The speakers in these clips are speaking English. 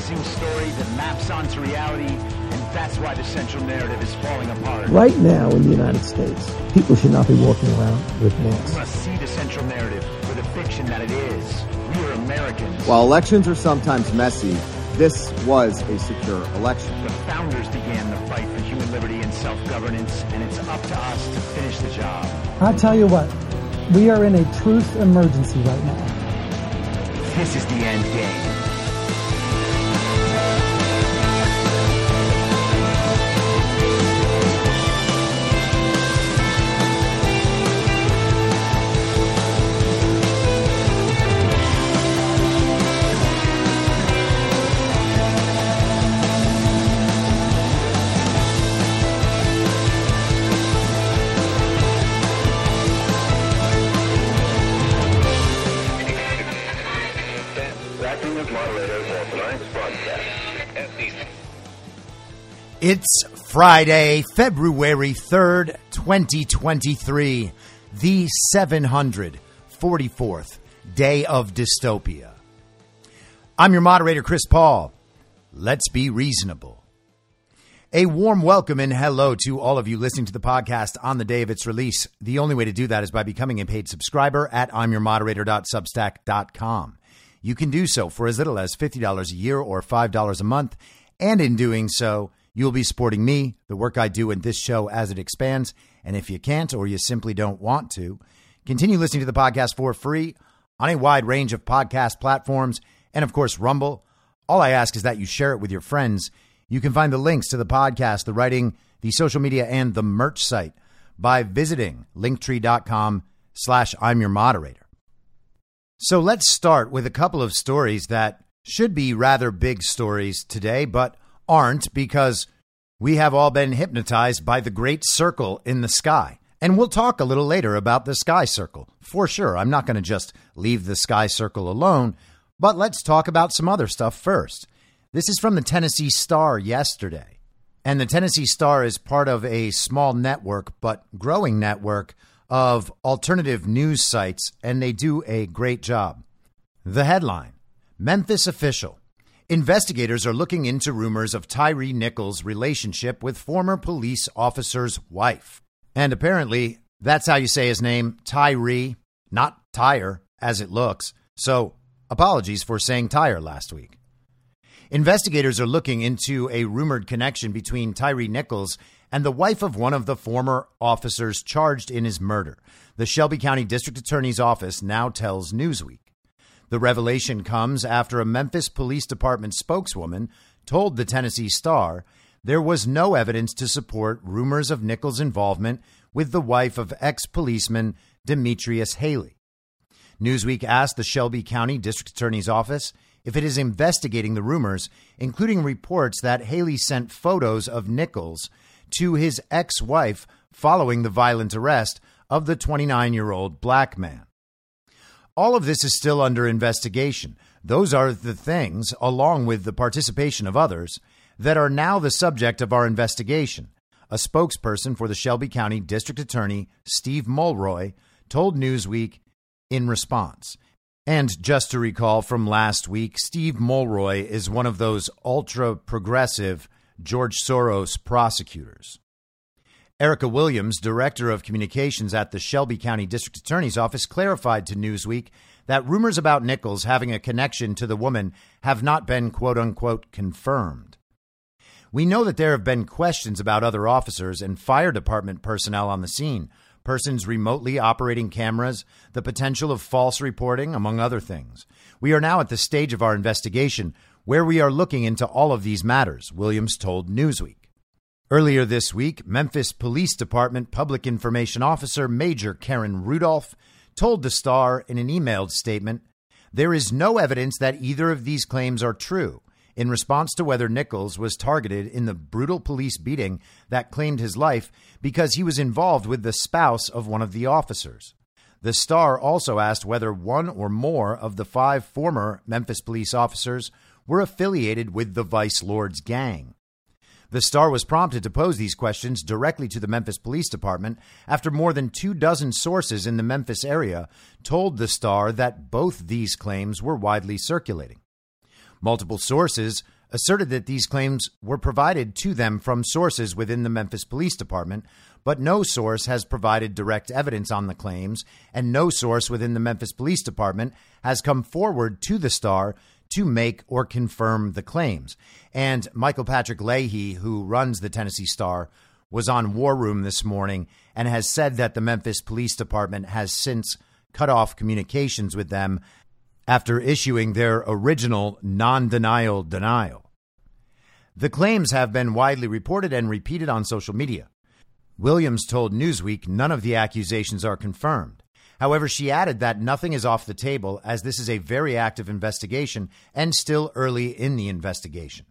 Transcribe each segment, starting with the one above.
Convincing story that maps onto reality, and that's why the central narrative is falling apart. Right now in the United States, people should not be walking around with We masks. must see the central narrative for the fiction that it is. We are Americans. While elections are sometimes messy, this was a secure election. the founders began the fight for human liberty and self-governance, and it's up to us to finish the job. I tell you what, we are in a truth emergency right now. This is the end game. It's Friday, February 3rd, 2023, the 744th day of dystopia. I'm your moderator, Chris Paul. Let's be reasonable. A warm welcome and hello to all of you listening to the podcast on the day of its release. The only way to do that is by becoming a paid subscriber at imyourmoderator.substack.com. You can do so for as little as $50 a year or $5 a month. And in doing so, you'll be supporting me, the work I do in this show as it expands. And if you can't or you simply don't want to, continue listening to the podcast for free on a wide range of podcast platforms and, of course, Rumble. All I ask is that you share it with your friends. You can find the links to the podcast, the writing, the social media, and the merch site by visiting linktree.com slash I'm your moderator. So let's start with a couple of stories that should be rather big stories today, but aren't because we have all been hypnotized by the great circle in the sky. And we'll talk a little later about the sky circle for sure. I'm not going to just leave the sky circle alone, but let's talk about some other stuff first. This is from the Tennessee Star yesterday. And the Tennessee Star is part of a small network, but growing network of alternative news sites, and they do a great job. The headline Memphis official. Investigators are looking into rumors of Tyree Nichols' relationship with former police officer's wife. And apparently, that's how you say his name, Tyree, not Tyre, as it looks. So, apologies for saying Tyre last week. Investigators are looking into a rumored connection between Tyree Nichols and the wife of one of the former officers charged in his murder. The Shelby County District Attorney's Office now tells Newsweek. The revelation comes after a Memphis Police Department spokeswoman told the Tennessee Star there was no evidence to support rumors of Nichols' involvement with the wife of ex policeman Demetrius Haley. Newsweek asked the Shelby County District Attorney's Office if it is investigating the rumors, including reports that Haley sent photos of Nichols to his ex wife following the violent arrest of the 29 year old black man. All of this is still under investigation. Those are the things, along with the participation of others, that are now the subject of our investigation. A spokesperson for the Shelby County District Attorney, Steve Mulroy, told Newsweek in response. And just to recall from last week, Steve Mulroy is one of those ultra progressive George Soros prosecutors. Erica Williams, director of communications at the Shelby County District Attorney's Office, clarified to Newsweek that rumors about Nichols having a connection to the woman have not been quote unquote confirmed. We know that there have been questions about other officers and fire department personnel on the scene, persons remotely operating cameras, the potential of false reporting, among other things. We are now at the stage of our investigation where we are looking into all of these matters, Williams told Newsweek. Earlier this week, Memphis Police Department Public Information Officer Major Karen Rudolph told the Star in an emailed statement there is no evidence that either of these claims are true in response to whether Nichols was targeted in the brutal police beating that claimed his life because he was involved with the spouse of one of the officers. The Star also asked whether one or more of the five former Memphis police officers were affiliated with the Vice Lords gang. The Star was prompted to pose these questions directly to the Memphis Police Department after more than two dozen sources in the Memphis area told the Star that both these claims were widely circulating. Multiple sources asserted that these claims were provided to them from sources within the Memphis Police Department, but no source has provided direct evidence on the claims, and no source within the Memphis Police Department has come forward to the Star to make or confirm the claims. And Michael Patrick Leahy, who runs the Tennessee Star, was on War Room this morning and has said that the Memphis Police Department has since cut off communications with them after issuing their original non denial denial. The claims have been widely reported and repeated on social media. Williams told Newsweek none of the accusations are confirmed. However, she added that nothing is off the table as this is a very active investigation and still early in the investigation.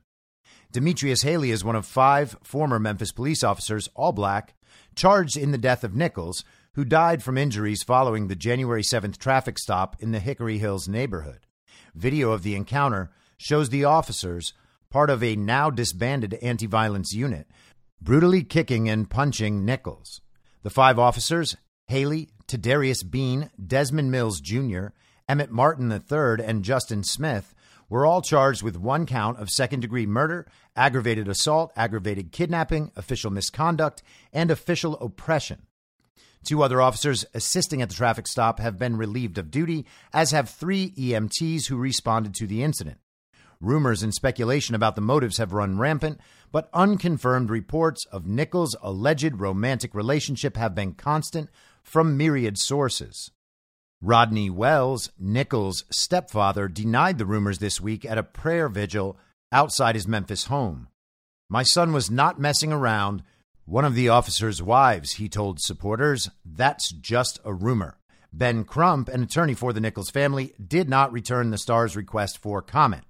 Demetrius Haley is one of five former Memphis police officers, all black, charged in the death of Nichols, who died from injuries following the January 7th traffic stop in the Hickory Hills neighborhood. Video of the encounter shows the officers, part of a now disbanded anti violence unit, brutally kicking and punching Nichols. The five officers, Haley, Tadarius Bean, Desmond Mills Jr., Emmitt Martin III, and Justin Smith, were all charged with one count of second degree murder, aggravated assault, aggravated kidnapping, official misconduct, and official oppression. Two other officers assisting at the traffic stop have been relieved of duty, as have three EMTs who responded to the incident. Rumors and speculation about the motives have run rampant, but unconfirmed reports of Nichols' alleged romantic relationship have been constant from myriad sources. Rodney Wells, Nichols' stepfather, denied the rumors this week at a prayer vigil outside his Memphis home. My son was not messing around. One of the officer's wives, he told supporters, that's just a rumor. Ben Crump, an attorney for the Nichols family, did not return the Star's request for comment.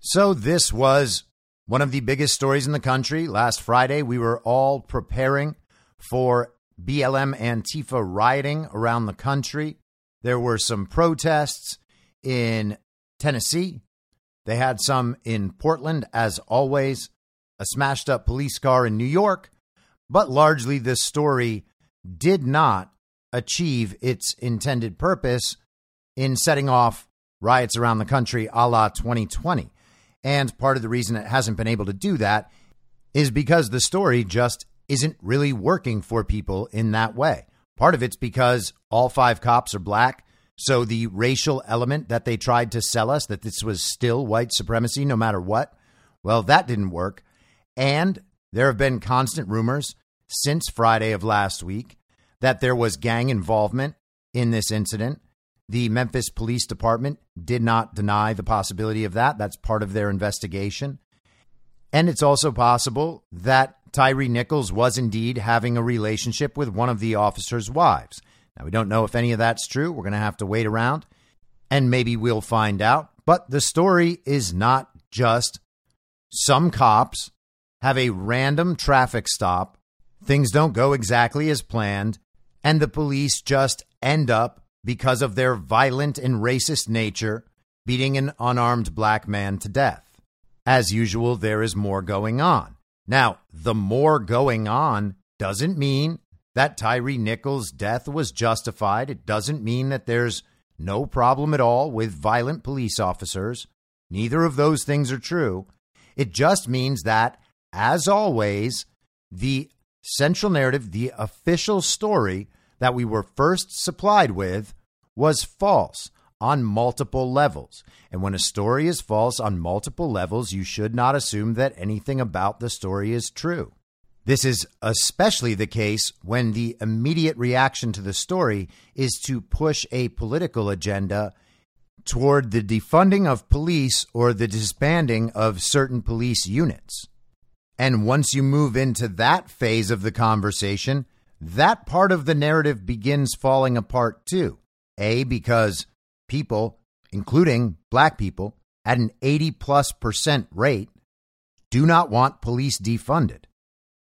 So this was one of the biggest stories in the country. Last Friday, we were all preparing for BLM Antifa rioting around the country. There were some protests in Tennessee. They had some in Portland, as always, a smashed up police car in New York, but largely this story did not achieve its intended purpose in setting off riots around the country a la 2020. And part of the reason it hasn't been able to do that is because the story just isn't really working for people in that way. Part of it's because all five cops are black. So the racial element that they tried to sell us, that this was still white supremacy no matter what, well, that didn't work. And there have been constant rumors since Friday of last week that there was gang involvement in this incident. The Memphis Police Department did not deny the possibility of that. That's part of their investigation. And it's also possible that Tyre Nichols was indeed having a relationship with one of the officer's wives. Now, we don't know if any of that's true. We're going to have to wait around and maybe we'll find out. But the story is not just some cops have a random traffic stop, things don't go exactly as planned, and the police just end up because of their violent and racist nature, beating an unarmed black man to death. As usual, there is more going on. Now, the more going on doesn't mean that Tyree Nichols' death was justified. It doesn't mean that there's no problem at all with violent police officers. Neither of those things are true. It just means that, as always, the central narrative, the official story that we were first supplied with, was false on multiple levels. And when a story is false on multiple levels, you should not assume that anything about the story is true. This is especially the case when the immediate reaction to the story is to push a political agenda toward the defunding of police or the disbanding of certain police units. And once you move into that phase of the conversation, that part of the narrative begins falling apart too. A, because people, including black people, at an 80 plus percent rate, do not want police defunded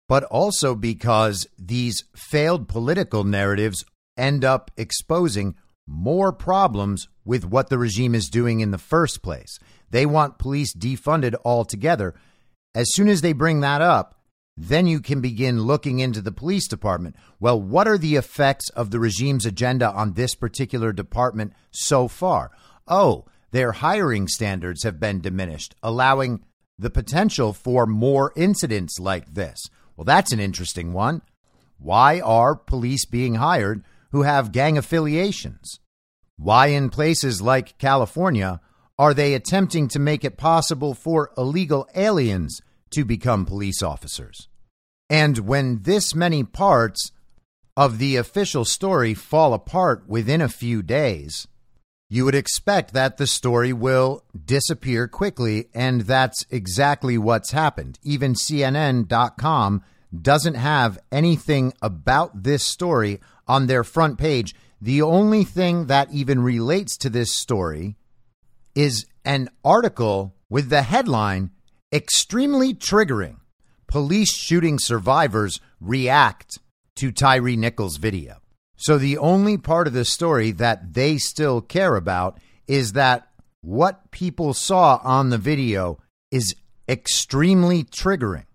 but also because these failed political narratives end up exposing more problems with what the regime is doing in the first place. They want police defunded altogether. As soon as they bring that up, then you can begin looking into the police department. Well, what are the effects of the regime's agenda on this particular department so far? Oh, their hiring standards have been diminished, allowing the potential for more incidents like this. Well, that's an interesting one. Why are police being hired who have gang affiliations? Why, in places like California, are they attempting to make it possible for illegal aliens to become police officers? And when this many parts of the official story fall apart within a few days, you would expect that the story will disappear quickly, and that's exactly what's happened. Even CNN.com doesn't have anything about this story on their front page. The only thing that even relates to this story is an article with the headline Extremely Triggering Police Shooting Survivors React to Tyree Nichols' video. So the only part of the story that they still care about is that what people saw on the video is extremely triggering.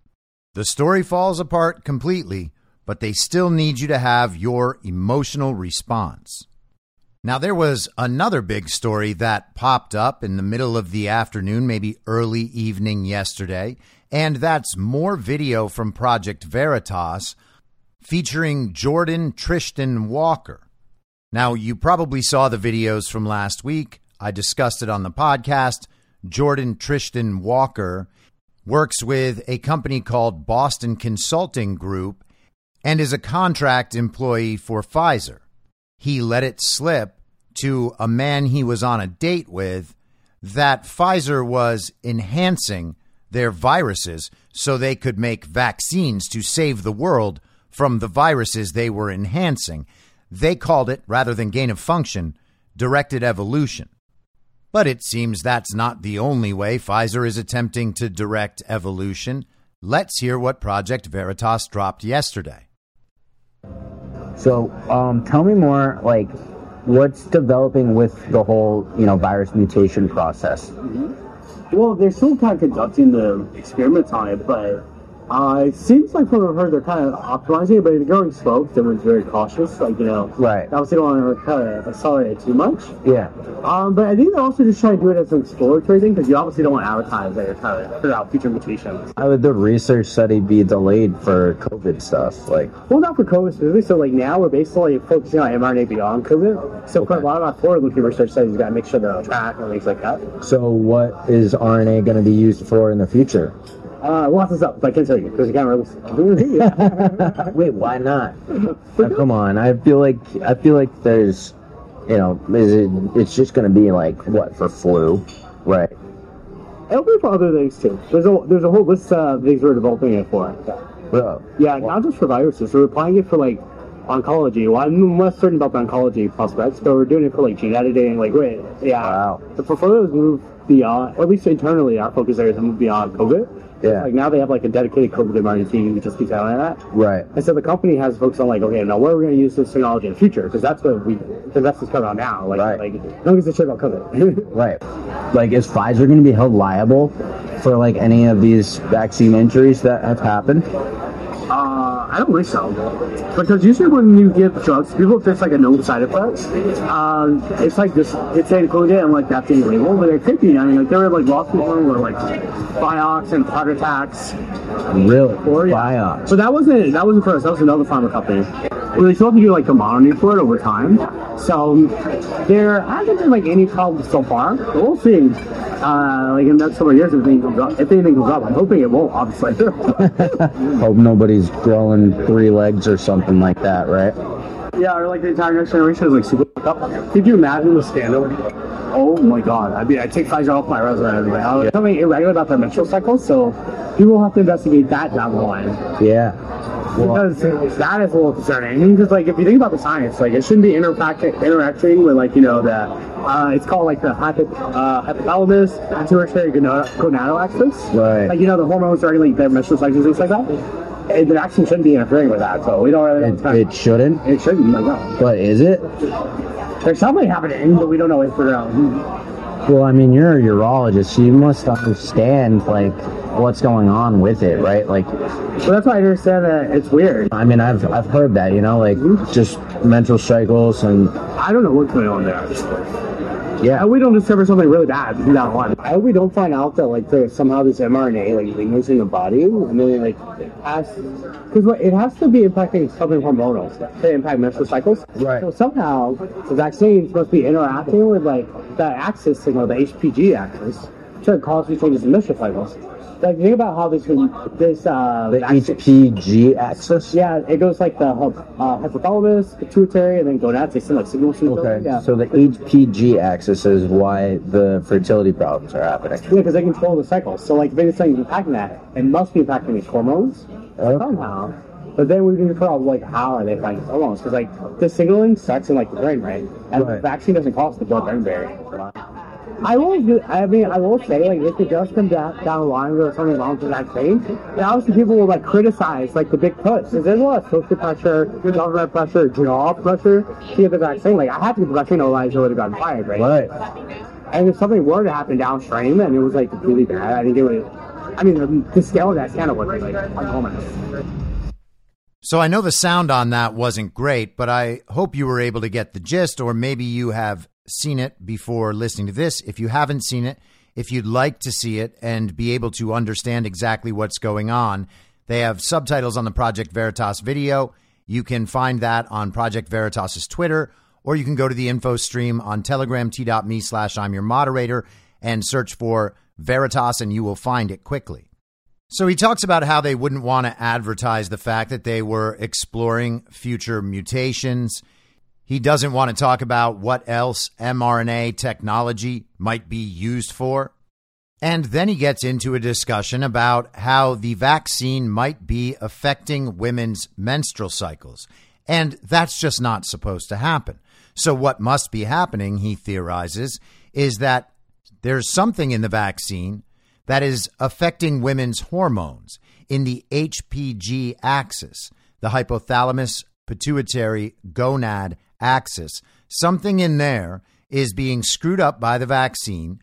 The story falls apart completely, but they still need you to have your emotional response. Now, there was another big story that popped up in the middle of the afternoon, maybe early evening yesterday, and that's more video from Project Veritas featuring Jordan Tristan Walker. Now, you probably saw the videos from last week. I discussed it on the podcast. Jordan Tristan Walker works with a company called Boston Consulting Group and is a contract employee for Pfizer. He let it slip to a man he was on a date with that Pfizer was enhancing their viruses so they could make vaccines to save the world from the viruses they were enhancing. They called it, rather than gain of function, directed evolution. But it seems that's not the only way Pfizer is attempting to direct evolution. Let's hear what Project Veritas dropped yesterday. So, um, tell me more, like, what's developing with the whole, you know, virus mutation process? Well, they're still kind of conducting the experiments on it, but uh, it seems like from what I've heard, they're kind of optimizing it, but they're going slow. Everyone's very cautious. Like, you know, right. obviously don't want to kind of accelerate it too much. Yeah. Um, but I think they're also just trying to do it as an exploratory thing because you obviously don't want to advertise that you're trying to figure out future mutations. How would the research study be delayed for COVID stuff? Like, well, not for COVID specifically. So, like, now we're basically focusing on mRNA beyond COVID. So, for a lot of our forward-looking research studies, you got to make sure they're on track and things like that. So, what is RNA going to be used for in the future? Uh, lots of stuff, but I can't tell you because you can't really. Wait, why not? Oh, come on, I feel like I feel like there's, you know, is it? It's just going to be like what for flu, right? It'll be for other things too. There's a there's a whole list of things we're developing it for. Bro. Yeah, not just for viruses. We're applying it for like oncology. Well, I'm less certain about the oncology prospects, but we're doing it for like gene editing. Like, wait, yeah. Wow. The portfolio has moved beyond, or at least internally, our focus areas have moved beyond COVID. Yeah. Like now they have like a dedicated COVID mRNA team who just keeps on that. Right. And so the company has folks on like, okay, now where are we going to use this technology in the future? Because that's what we the investors come out now. Like, Right. like no one gives a shit about COVID. Right. Like, is Pfizer going to be held liable for like any of these vaccine injuries that have happened? Uh, I don't think so. Because usually when you give drugs, people if there's like a known side effect, um, it's like this, it's included and like that's label, but it could be. I mean, like there were like lawsuits where like Vioxx and heart attacks. Really? Or, yeah. Vioxx. So that wasn't that wasn't for us. That was another pharma company. Well, they still have to do like the monitoring for it over time. So there hasn't been like any problems so far. But we'll see. Uh, like in the next couple of years, if anything comes up, if anything comes up, I'm hoping it won't. Obviously. Hope nobody's growing three legs or something like that, right? Yeah, or like the entire next generation is like super fucked up. Could you imagine the scandal? Oh my god. I mean, I take Pfizer off my resume. Like, uh, Something irregular about their menstrual cycles, so people will have to investigate that down the line. Yeah. Because that is a little concerning. I mean, because like if you think about the science, like it shouldn't be interacting interacting with like you know the uh, it's called like the hypo, uh, hypothalamus pituitary gonad- gonadal axis. Right. Like you know the hormones regulate their menstrual cycles and things like that. And the vaccine shouldn't be interfering with that, so we don't really know. It, it shouldn't, It shouldn't. Like, no. but is it? There's something happening, but we don't know if we're Well, I mean, you're a urologist, so you must understand like what's going on with it, right? Like, So that's why I understand that it's weird. I mean, I've I've heard that, you know, like mm-hmm. just mental cycles and I don't know what's going on there. Yeah, And we don't discover something really bad from the line. We don't find out that like there's somehow this mRNA like lingers in the body and then it, like it has because it has to be impacting something hormonal to impact menstrual cycles. Right. So somehow the vaccine must be interacting with like the axis signal, the HPG axis, to cause these changes in menstrual cycles. Like think about how this this uh the HPG axis. Yeah, it goes like the uh, hypothalamus, pituitary, and then gonads. They send like signals to other. Okay, Yeah. so the HPG axis is why the fertility problems are happening. Yeah, because they control the cycles. So, like, if anything's impacting that, it must be impacting these hormones somehow. But then we need to out, like, how are they impacting hormones? Because, like, the signaling starts in, like, the brain, right? And the vaccine doesn't cross the blood-brain barrier. I will. do- I mean, I will say, like, if it does come down, down the line where something wrong with the vaccine, then obviously people will like criticize like the big push. Because there's a lot of social pressure, government pressure, job pressure to get the vaccine. Like, I had to get the vaccine, otherwise I would have gotten fired, right? Right. And if something were to happen downstream and it was like really bad, I think it would. I mean, the, the scale of that scandal would be like enormous. So I know the sound on that wasn't great, but I hope you were able to get the gist, or maybe you have seen it before listening to this. If you haven't seen it, if you'd like to see it and be able to understand exactly what's going on, they have subtitles on the Project Veritas video. You can find that on Project Veritas's Twitter, or you can go to the info stream on Telegram, t.me slash I'm your moderator, and search for Veritas, and you will find it quickly. So he talks about how they wouldn't want to advertise the fact that they were exploring future mutations. He doesn't want to talk about what else mRNA technology might be used for. And then he gets into a discussion about how the vaccine might be affecting women's menstrual cycles. And that's just not supposed to happen. So, what must be happening, he theorizes, is that there's something in the vaccine that is affecting women's hormones in the HPG axis, the hypothalamus pituitary gonad axis. Something in there is being screwed up by the vaccine,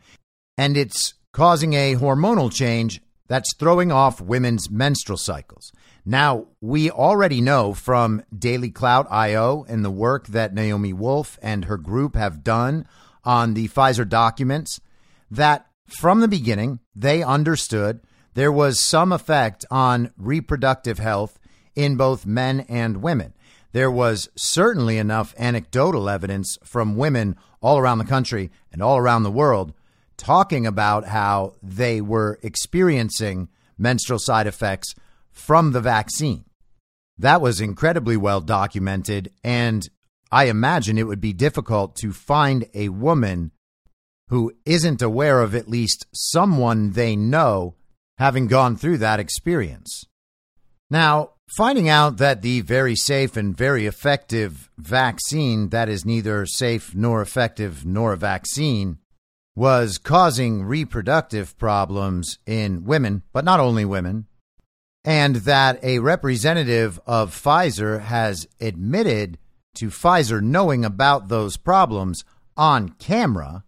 and it's causing a hormonal change that's throwing off women's menstrual cycles. Now, we already know from Daily Clout IO and the work that Naomi Wolf and her group have done on the Pfizer documents that from the beginning, they understood there was some effect on reproductive health in both men and women. There was certainly enough anecdotal evidence from women all around the country and all around the world talking about how they were experiencing menstrual side effects from the vaccine. That was incredibly well documented, and I imagine it would be difficult to find a woman who isn't aware of at least someone they know having gone through that experience. Now, Finding out that the very safe and very effective vaccine that is neither safe nor effective nor a vaccine was causing reproductive problems in women, but not only women, and that a representative of Pfizer has admitted to Pfizer knowing about those problems on camera,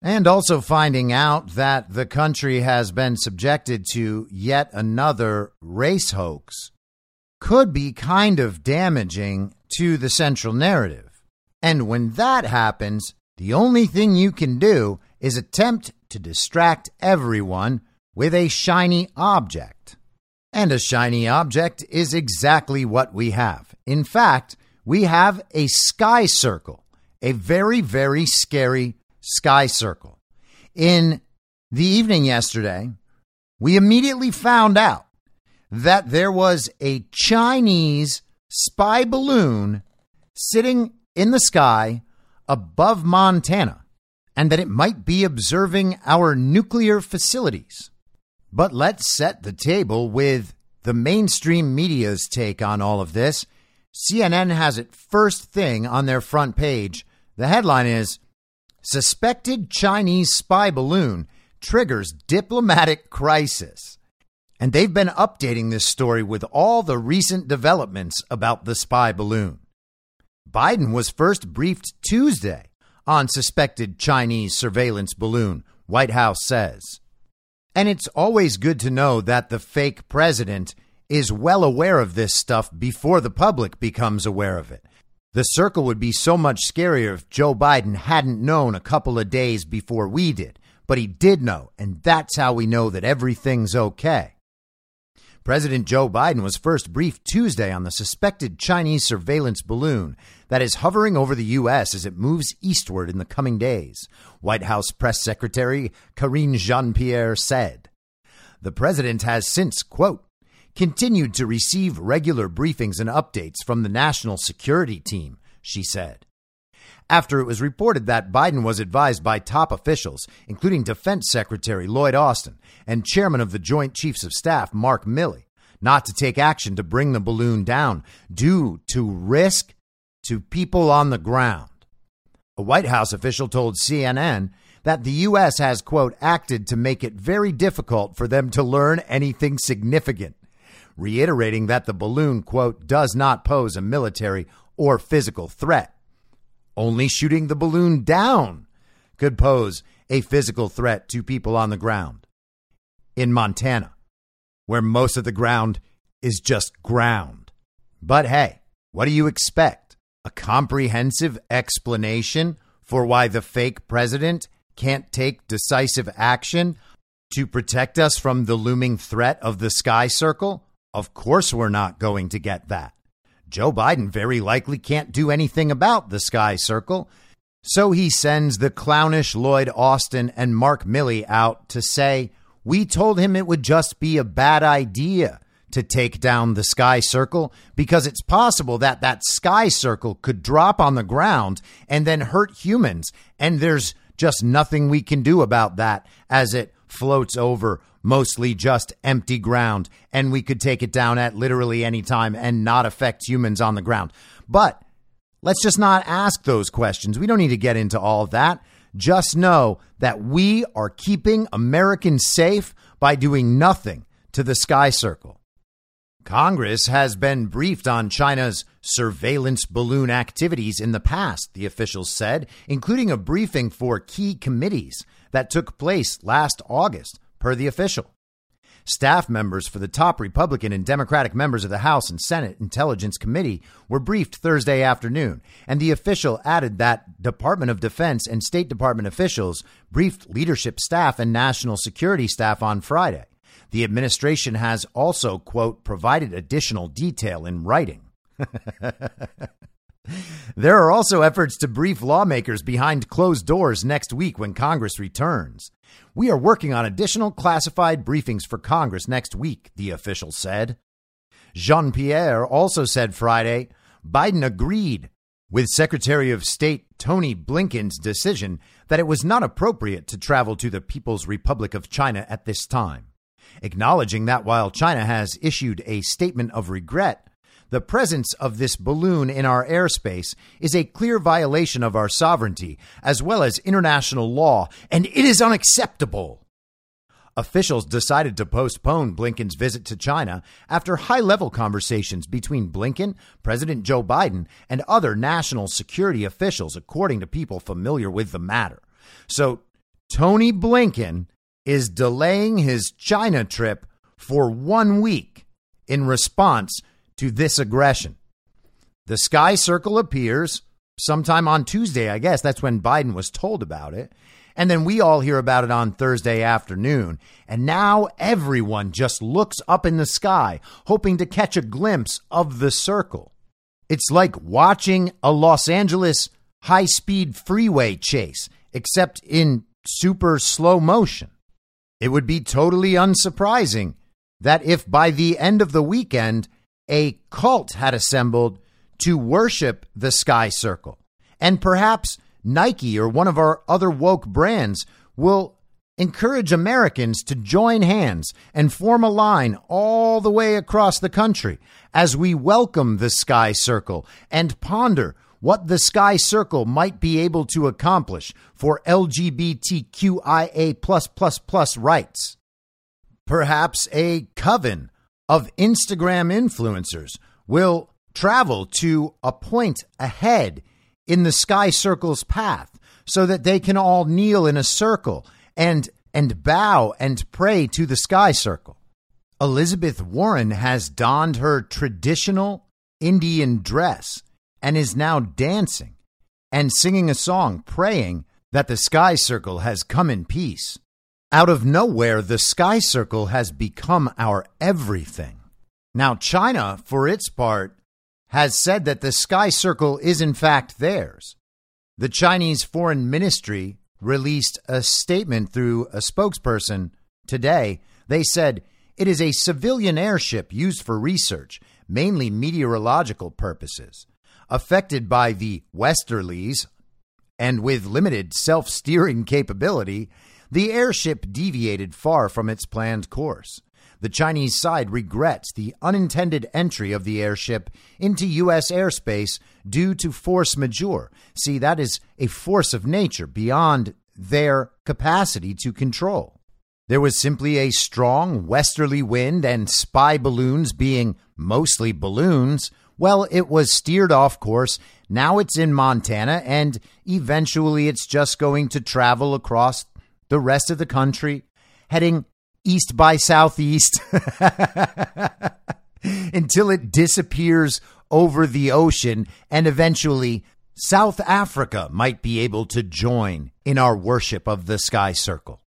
and also finding out that the country has been subjected to yet another race hoax could be kind of damaging to the central narrative. And when that happens, the only thing you can do is attempt to distract everyone with a shiny object. And a shiny object is exactly what we have. In fact, we have a sky circle, a very, very scary sky circle. In the evening yesterday, we immediately found out that there was a Chinese spy balloon sitting in the sky above Montana and that it might be observing our nuclear facilities. But let's set the table with the mainstream media's take on all of this. CNN has it first thing on their front page. The headline is Suspected Chinese spy balloon triggers diplomatic crisis. And they've been updating this story with all the recent developments about the spy balloon. Biden was first briefed Tuesday on suspected Chinese surveillance balloon, White House says. And it's always good to know that the fake president is well aware of this stuff before the public becomes aware of it. The circle would be so much scarier if Joe Biden hadn't known a couple of days before we did, but he did know, and that's how we know that everything's okay. President Joe Biden was first briefed Tuesday on the suspected Chinese surveillance balloon that is hovering over the U.S. as it moves eastward in the coming days, White House Press Secretary Karine Jean Pierre said. The president has since, quote, continued to receive regular briefings and updates from the national security team, she said. After it was reported that Biden was advised by top officials, including Defense Secretary Lloyd Austin and Chairman of the Joint Chiefs of Staff Mark Milley, not to take action to bring the balloon down due to risk to people on the ground. A White House official told CNN that the U.S. has, quote, acted to make it very difficult for them to learn anything significant, reiterating that the balloon, quote, does not pose a military or physical threat. Only shooting the balloon down could pose a physical threat to people on the ground. In Montana, where most of the ground is just ground. But hey, what do you expect? A comprehensive explanation for why the fake president can't take decisive action to protect us from the looming threat of the sky circle? Of course, we're not going to get that. Joe Biden very likely can't do anything about the sky circle. So he sends the clownish Lloyd Austin and Mark Milley out to say, We told him it would just be a bad idea to take down the sky circle because it's possible that that sky circle could drop on the ground and then hurt humans. And there's just nothing we can do about that as it floats over mostly just empty ground, and we could take it down at literally any time and not affect humans on the ground. But let's just not ask those questions. We don't need to get into all of that. Just know that we are keeping Americans safe by doing nothing to the sky circle. Congress has been briefed on China's surveillance balloon activities in the past, the officials said, including a briefing for key committees that took place last August per the official. Staff members for the top Republican and Democratic members of the House and Senate Intelligence Committee were briefed Thursday afternoon, and the official added that Department of Defense and State Department officials briefed leadership staff and national security staff on Friday. The administration has also, quote, provided additional detail in writing. there are also efforts to brief lawmakers behind closed doors next week when Congress returns. We are working on additional classified briefings for Congress next week, the official said. Jean Pierre also said Friday Biden agreed with Secretary of State Tony Blinken's decision that it was not appropriate to travel to the People's Republic of China at this time. acknowledging that while China has issued a statement of regret, the presence of this balloon in our airspace is a clear violation of our sovereignty as well as international law, and it is unacceptable. Officials decided to postpone Blinken's visit to China after high level conversations between Blinken, President Joe Biden, and other national security officials, according to people familiar with the matter. So, Tony Blinken is delaying his China trip for one week in response to this aggression. The sky circle appears sometime on Tuesday, I guess. That's when Biden was told about it. And then we all hear about it on Thursday afternoon. And now everyone just looks up in the sky, hoping to catch a glimpse of the circle. It's like watching a Los Angeles high speed freeway chase, except in super slow motion. It would be totally unsurprising that if by the end of the weekend, a cult had assembled to worship the sky circle, and perhaps Nike or one of our other woke brands will encourage Americans to join hands and form a line all the way across the country as we welcome the Sky Circle and ponder what the Sky Circle might be able to accomplish for LGBTQIA rights. Perhaps a coven of Instagram influencers will travel to a point ahead in the sky circle's path so that they can all kneel in a circle and and bow and pray to the sky circle. Elizabeth Warren has donned her traditional Indian dress and is now dancing and singing a song praying that the sky circle has come in peace. Out of nowhere, the sky circle has become our everything. Now, China, for its part, has said that the sky circle is in fact theirs. The Chinese Foreign Ministry released a statement through a spokesperson today. They said it is a civilian airship used for research, mainly meteorological purposes, affected by the westerlies and with limited self steering capability. The airship deviated far from its planned course the Chinese side regrets the unintended entry of the airship into U.S. airspace due to force majeure. See, that is a force of nature beyond their capacity to control. There was simply a strong westerly wind and spy balloons being mostly balloons. Well, it was steered off course. Now it's in Montana, and eventually it's just going to travel across the rest of the country, heading east by southeast until it disappears over the ocean and eventually South Africa might be able to join in our worship of the sky circle.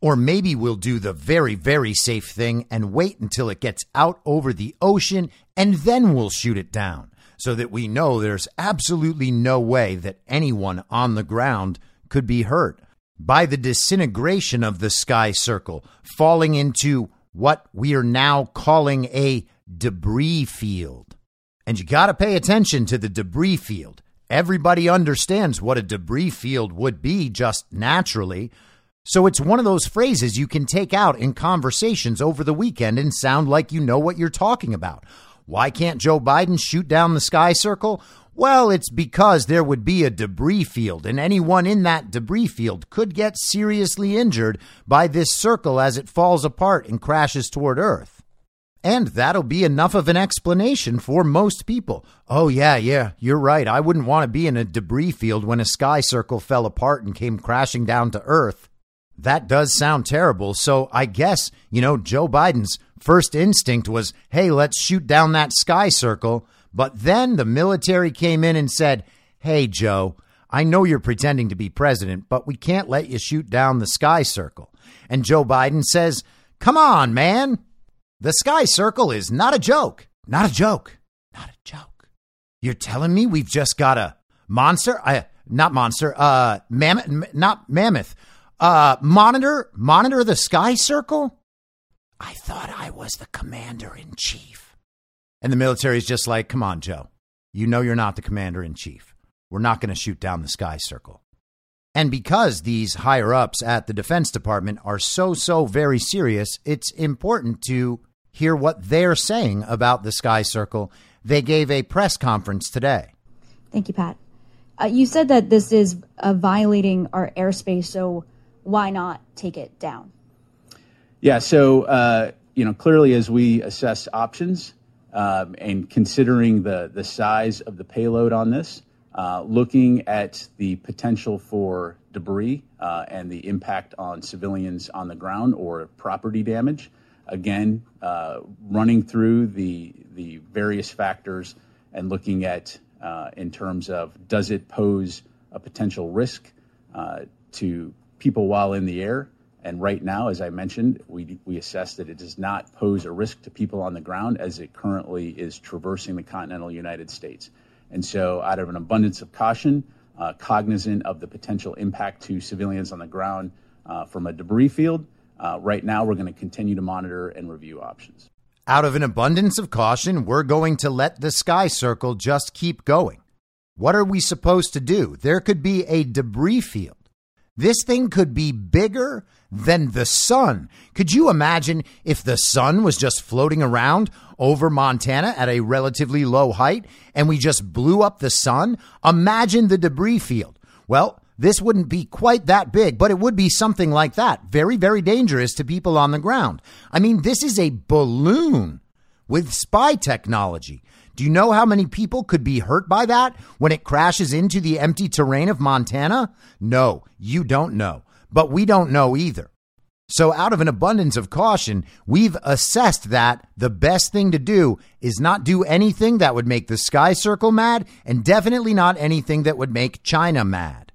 Or maybe we'll do the very, very safe thing and wait until it gets out over the ocean and then we'll shoot it down so that we know there's absolutely no way that anyone on the ground could be hurt by the disintegration of the sky circle, falling into what we are now calling a debris field. And you got to pay attention to the debris field. Everybody understands what a debris field would be just naturally. So it's one of those phrases you can take out in conversations over the weekend and sound like you know what you're talking about. Why can't Joe Biden shoot down the sky circle? Well, it's because there would be a debris field, and anyone in that debris field could get seriously injured by this circle as it falls apart and crashes toward Earth. And that'll be enough of an explanation for most people. Oh, yeah, yeah, you're right. I wouldn't want to be in a debris field when a sky circle fell apart and came crashing down to Earth. That does sound terrible. So I guess, you know, Joe Biden's first instinct was hey, let's shoot down that sky circle. But then the military came in and said, Hey, Joe, I know you're pretending to be president, but we can't let you shoot down the sky circle. And Joe Biden says, Come on, man. The sky circle is not a joke. Not a joke. Not a joke. You're telling me we've just got a monster? Uh, not monster. Uh, mammoth. Not mammoth. Uh, monitor. Monitor the sky circle. I thought I was the commander in chief. And the military is just like, come on, Joe. You know you're not the commander in chief. We're not going to shoot down the sky circle. And because these higher ups at the Defense Department are so, so very serious, it's important to hear what they're saying about the Sky Circle. They gave a press conference today. Thank you, Pat. Uh, you said that this is uh, violating our airspace, so why not take it down? Yeah, so, uh, you know, clearly as we assess options um, and considering the, the size of the payload on this, uh, looking at the potential for debris uh, and the impact on civilians on the ground or property damage. Again, uh, running through the the various factors and looking at uh, in terms of does it pose a potential risk uh, to people while in the air. And right now, as I mentioned, we, we assess that it does not pose a risk to people on the ground as it currently is traversing the continental United States. And so, out of an abundance of caution, uh, cognizant of the potential impact to civilians on the ground uh, from a debris field, uh, right now we're going to continue to monitor and review options. Out of an abundance of caution, we're going to let the sky circle just keep going. What are we supposed to do? There could be a debris field. This thing could be bigger than the sun. Could you imagine if the sun was just floating around over Montana at a relatively low height and we just blew up the sun? Imagine the debris field. Well, this wouldn't be quite that big, but it would be something like that. Very, very dangerous to people on the ground. I mean, this is a balloon with spy technology. Do you know how many people could be hurt by that when it crashes into the empty terrain of Montana? No, you don't know. But we don't know either. So, out of an abundance of caution, we've assessed that the best thing to do is not do anything that would make the sky circle mad, and definitely not anything that would make China mad.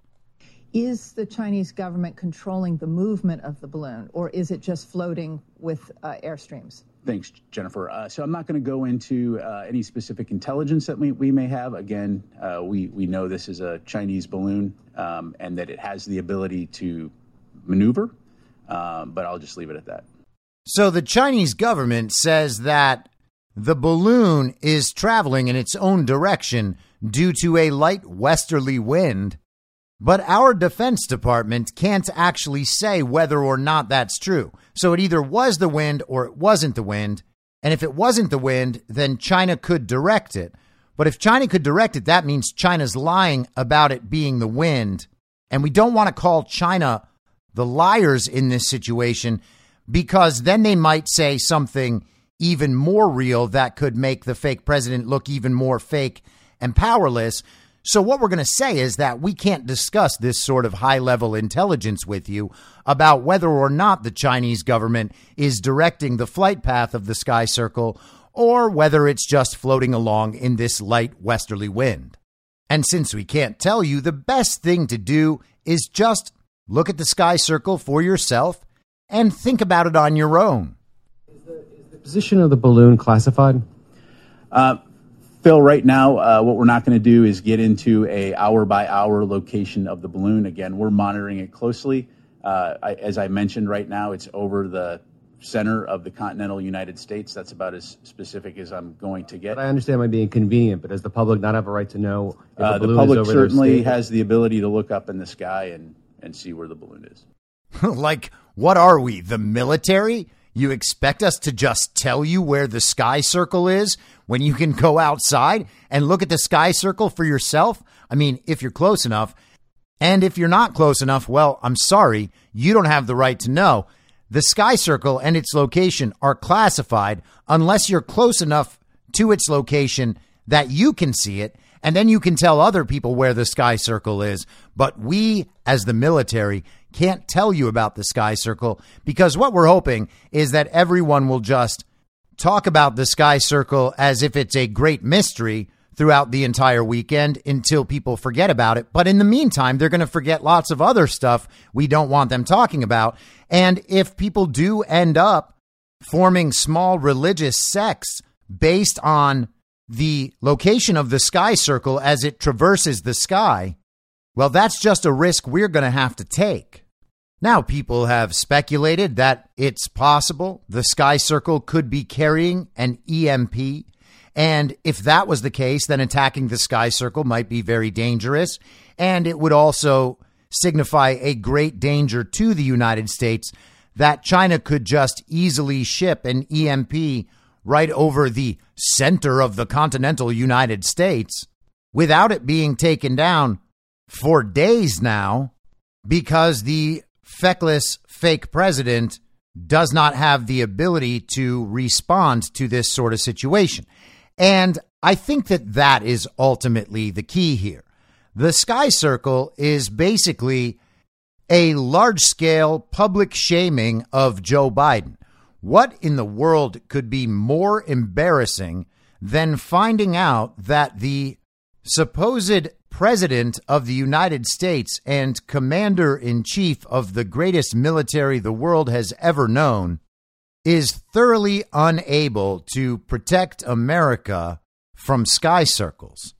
Is the Chinese government controlling the movement of the balloon, or is it just floating with uh, airstreams? Thanks, Jennifer. Uh, so I'm not going to go into uh, any specific intelligence that we, we may have. Again, uh, we, we know this is a Chinese balloon um, and that it has the ability to maneuver um, but I'll just leave it at that. So the Chinese government says that the balloon is traveling in its own direction due to a light westerly wind. But our Defense Department can't actually say whether or not that's true. So it either was the wind or it wasn't the wind. And if it wasn't the wind, then China could direct it. But if China could direct it, that means China's lying about it being the wind. And we don't want to call China the liars in this situation because then they might say something even more real that could make the fake president look even more fake and powerless. So, what we're going to say is that we can't discuss this sort of high level intelligence with you about whether or not the Chinese government is directing the flight path of the sky circle or whether it's just floating along in this light westerly wind. And since we can't tell you, the best thing to do is just Look at the sky circle for yourself and think about it on your own. Is the, is the position of the balloon classified? Uh, Phil, right now, uh, what we're not going to do is get into a hour by hour location of the balloon. Again, we're monitoring it closely. Uh, I, as I mentioned, right now it's over the center of the continental United States. That's about as specific as I'm going to get. But I understand my being be inconvenient, but does the public not have a right to know if uh, the, the public certainly has the ability to look up in the sky and and see where the balloon is. like, what are we, the military? You expect us to just tell you where the sky circle is when you can go outside and look at the sky circle for yourself? I mean, if you're close enough. And if you're not close enough, well, I'm sorry, you don't have the right to know. The sky circle and its location are classified unless you're close enough to its location that you can see it and then you can tell other people where the sky circle is. But we, as the military, can't tell you about the sky circle because what we're hoping is that everyone will just talk about the sky circle as if it's a great mystery throughout the entire weekend until people forget about it. But in the meantime, they're going to forget lots of other stuff we don't want them talking about. And if people do end up forming small religious sects based on the location of the sky circle as it traverses the sky, well, that's just a risk we're going to have to take. Now, people have speculated that it's possible the sky circle could be carrying an EMP. And if that was the case, then attacking the sky circle might be very dangerous. And it would also signify a great danger to the United States that China could just easily ship an EMP right over the center of the continental United States without it being taken down for days now because the feckless fake president does not have the ability to respond to this sort of situation. And I think that that is ultimately the key here. The Sky Circle is basically a large scale public shaming of Joe Biden. What in the world could be more embarrassing than finding out that the supposed president of the United States and commander in chief of the greatest military the world has ever known is thoroughly unable to protect America from sky circles?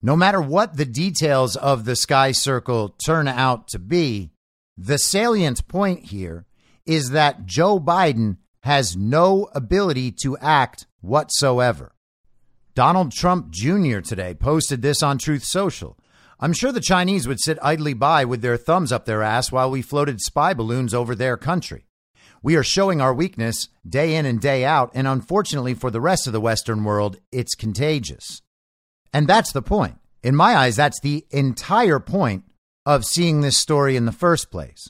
No matter what the details of the sky circle turn out to be, the salient point here is that Joe Biden has no ability to act whatsoever. Donald Trump Jr. today posted this on Truth Social. I'm sure the Chinese would sit idly by with their thumbs up their ass while we floated spy balloons over their country. We are showing our weakness day in and day out, and unfortunately for the rest of the Western world, it's contagious. And that's the point. In my eyes, that's the entire point of seeing this story in the first place.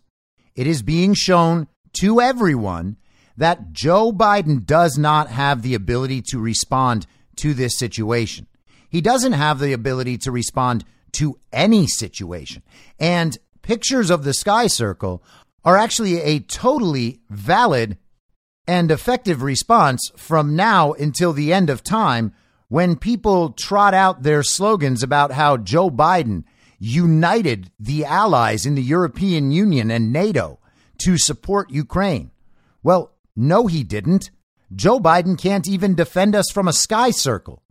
It is being shown to everyone that Joe Biden does not have the ability to respond to this situation. He doesn't have the ability to respond to any situation. And pictures of the sky circle are actually a totally valid and effective response from now until the end of time when people trot out their slogans about how Joe Biden united the allies in the European Union and NATO to support Ukraine. Well, no, he didn't. Joe Biden can't even defend us from a sky circle.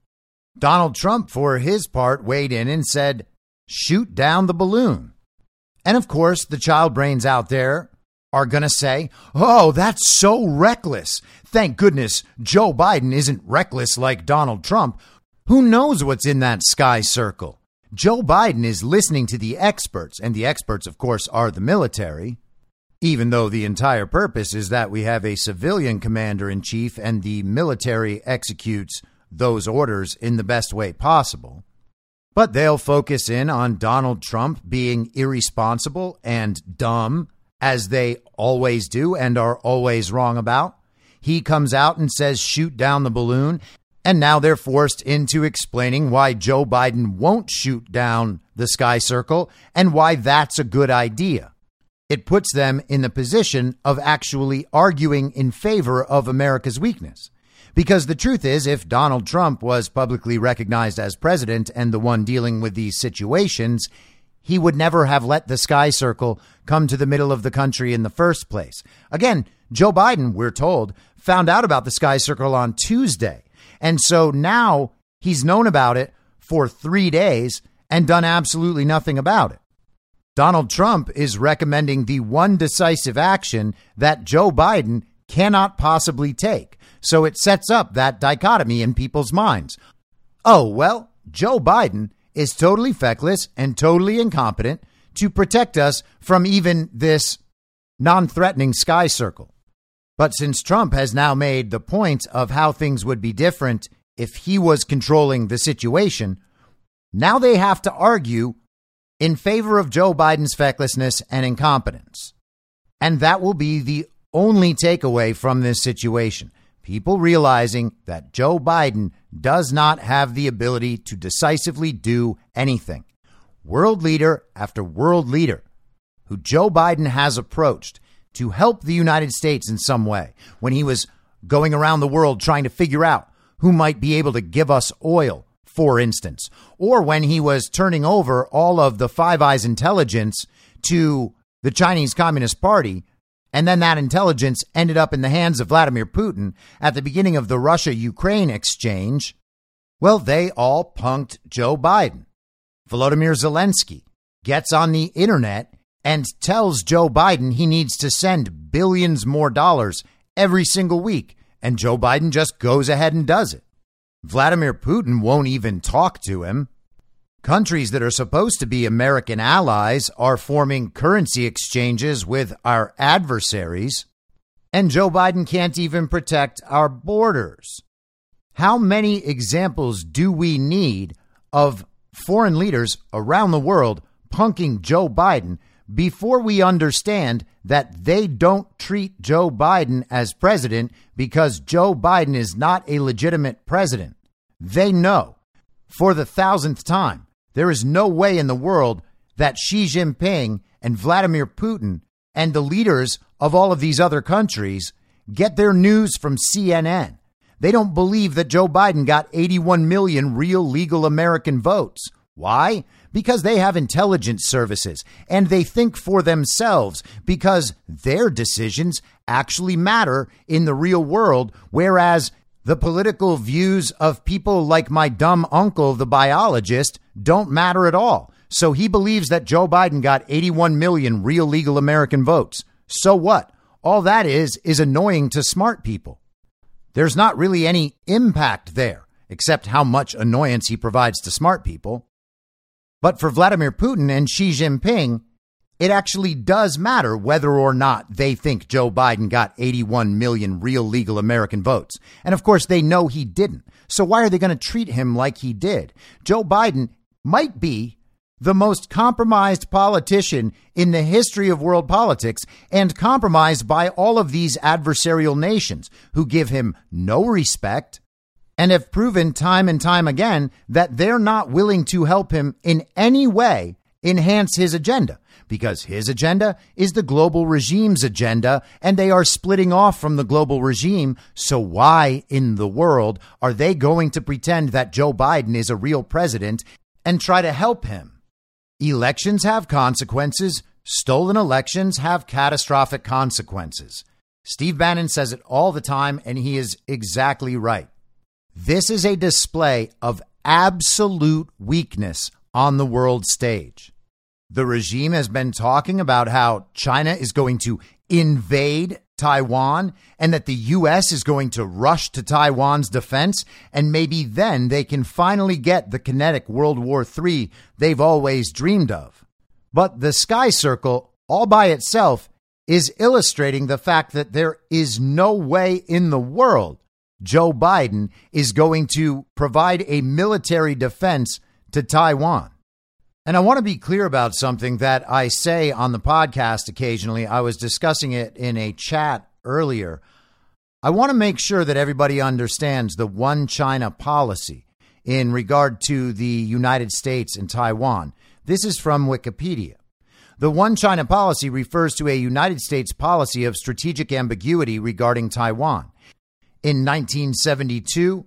Donald Trump, for his part, weighed in and said, shoot down the balloon. And of course, the child brains out there are going to say, oh, that's so reckless. Thank goodness Joe Biden isn't reckless like Donald Trump. Who knows what's in that sky circle? Joe Biden is listening to the experts, and the experts, of course, are the military, even though the entire purpose is that we have a civilian commander in chief and the military executes those orders in the best way possible. But they'll focus in on Donald Trump being irresponsible and dumb, as they always do and are always wrong about. He comes out and says, shoot down the balloon. And now they're forced into explaining why Joe Biden won't shoot down the sky circle and why that's a good idea. It puts them in the position of actually arguing in favor of America's weakness. Because the truth is, if Donald Trump was publicly recognized as president and the one dealing with these situations, he would never have let the sky circle come to the middle of the country in the first place. Again, Joe Biden, we're told, found out about the sky circle on Tuesday. And so now he's known about it for three days and done absolutely nothing about it. Donald Trump is recommending the one decisive action that Joe Biden cannot possibly take. So it sets up that dichotomy in people's minds. Oh, well, Joe Biden is totally feckless and totally incompetent to protect us from even this non threatening sky circle. But since Trump has now made the point of how things would be different if he was controlling the situation, now they have to argue in favor of Joe Biden's fecklessness and incompetence. And that will be the only takeaway from this situation. People realizing that Joe Biden does not have the ability to decisively do anything. World leader after world leader who Joe Biden has approached to help the United States in some way when he was going around the world trying to figure out who might be able to give us oil, for instance, or when he was turning over all of the Five Eyes intelligence to the Chinese Communist Party. And then that intelligence ended up in the hands of Vladimir Putin at the beginning of the Russia Ukraine exchange. Well, they all punked Joe Biden. Volodymyr Zelensky gets on the internet and tells Joe Biden he needs to send billions more dollars every single week. And Joe Biden just goes ahead and does it. Vladimir Putin won't even talk to him. Countries that are supposed to be American allies are forming currency exchanges with our adversaries, and Joe Biden can't even protect our borders. How many examples do we need of foreign leaders around the world punking Joe Biden before we understand that they don't treat Joe Biden as president because Joe Biden is not a legitimate president? They know for the thousandth time there is no way in the world that Xi Jinping and Vladimir Putin and the leaders of all of these other countries get their news from CNN. They don't believe that Joe Biden got 81 million real legal American votes. Why? Because they have intelligence services and they think for themselves because their decisions actually matter in the real world, whereas the political views of people like my dumb uncle, the biologist, don't matter at all. So he believes that Joe Biden got 81 million real legal American votes. So what? All that is, is annoying to smart people. There's not really any impact there, except how much annoyance he provides to smart people. But for Vladimir Putin and Xi Jinping, it actually does matter whether or not they think Joe Biden got 81 million real legal American votes. And of course, they know he didn't. So why are they going to treat him like he did? Joe Biden might be the most compromised politician in the history of world politics and compromised by all of these adversarial nations who give him no respect and have proven time and time again that they're not willing to help him in any way enhance his agenda because his agenda is the global regime's agenda and they are splitting off from the global regime. So why in the world are they going to pretend that Joe Biden is a real president and try to help him? Elections have consequences. Stolen elections have catastrophic consequences. Steve Bannon says it all the time, and he is exactly right. This is a display of absolute weakness on the world stage. The regime has been talking about how China is going to invade Taiwan and that the U.S. is going to rush to Taiwan's defense. And maybe then they can finally get the kinetic World War III they've always dreamed of. But the Sky Circle, all by itself, is illustrating the fact that there is no way in the world Joe Biden is going to provide a military defense to Taiwan. And I want to be clear about something that I say on the podcast occasionally. I was discussing it in a chat earlier. I want to make sure that everybody understands the one China policy in regard to the United States and Taiwan. This is from Wikipedia. The one China policy refers to a United States policy of strategic ambiguity regarding Taiwan. In 1972,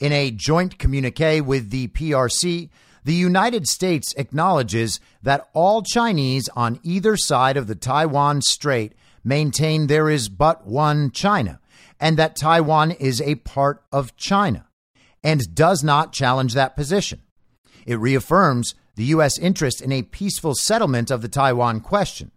in a joint communique with the PRC, the United States acknowledges that all Chinese on either side of the Taiwan Strait maintain there is but one China and that Taiwan is a part of China and does not challenge that position. It reaffirms the U.S. interest in a peaceful settlement of the Taiwan question.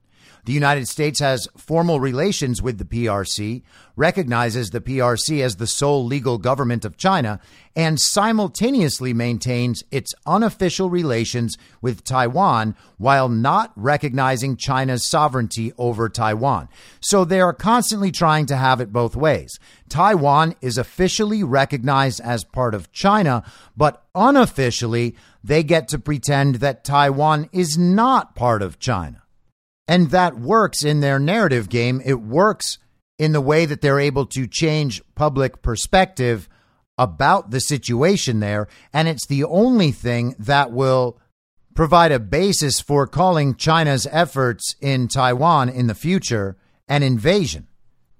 The United States has formal relations with the PRC, recognizes the PRC as the sole legal government of China, and simultaneously maintains its unofficial relations with Taiwan while not recognizing China's sovereignty over Taiwan. So they are constantly trying to have it both ways. Taiwan is officially recognized as part of China, but unofficially, they get to pretend that Taiwan is not part of China. And that works in their narrative game. It works in the way that they're able to change public perspective about the situation there. And it's the only thing that will provide a basis for calling China's efforts in Taiwan in the future an invasion.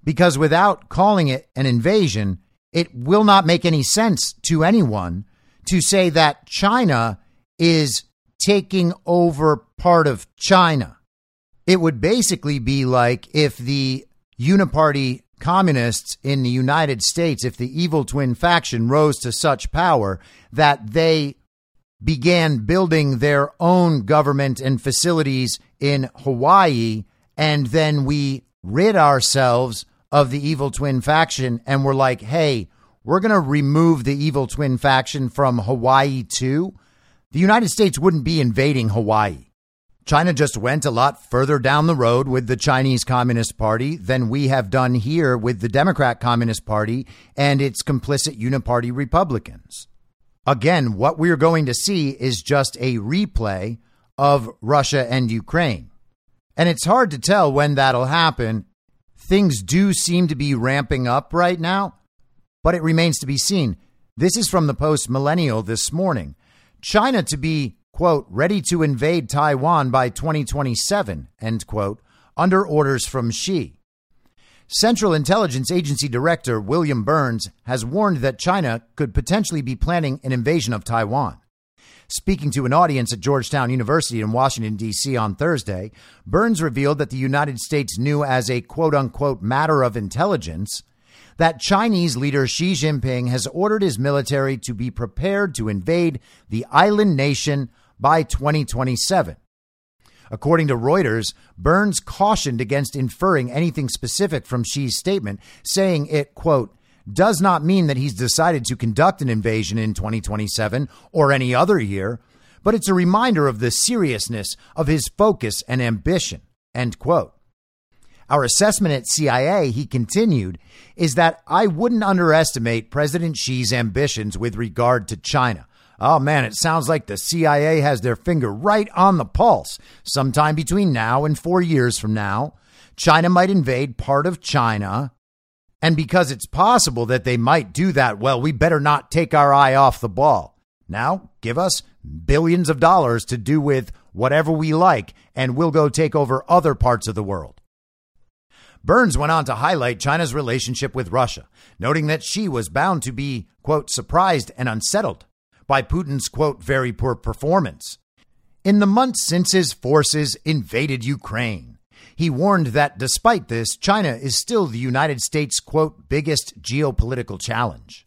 Because without calling it an invasion, it will not make any sense to anyone to say that China is taking over part of China. It would basically be like if the uniparty communists in the United States, if the evil twin faction rose to such power that they began building their own government and facilities in Hawaii, and then we rid ourselves of the evil twin faction and we're like, hey, we're going to remove the evil twin faction from Hawaii too. the United States wouldn't be invading Hawaii. China just went a lot further down the road with the Chinese Communist Party than we have done here with the Democrat Communist Party and its complicit uniparty Republicans. Again, what we're going to see is just a replay of Russia and Ukraine. And it's hard to tell when that'll happen. Things do seem to be ramping up right now, but it remains to be seen. This is from the Post Millennial this morning. China to be quote, ready to invade Taiwan by 2027, end quote, under orders from Xi. Central Intelligence Agency Director William Burns has warned that China could potentially be planning an invasion of Taiwan. Speaking to an audience at Georgetown University in Washington, D.C. on Thursday, Burns revealed that the United States knew as a quote unquote matter of intelligence that Chinese leader Xi Jinping has ordered his military to be prepared to invade the island nation by 2027. According to Reuters, Burns cautioned against inferring anything specific from Xi's statement, saying it, quote, does not mean that he's decided to conduct an invasion in 2027 or any other year, but it's a reminder of the seriousness of his focus and ambition, end quote. Our assessment at CIA, he continued, is that I wouldn't underestimate President Xi's ambitions with regard to China. Oh man, it sounds like the CIA has their finger right on the pulse. Sometime between now and four years from now, China might invade part of China. And because it's possible that they might do that, well, we better not take our eye off the ball. Now, give us billions of dollars to do with whatever we like, and we'll go take over other parts of the world. Burns went on to highlight China's relationship with Russia, noting that Xi was bound to be, quote, surprised and unsettled by Putin's, quote, very poor performance. In the months since his forces invaded Ukraine, he warned that despite this, China is still the United States' quote, biggest geopolitical challenge.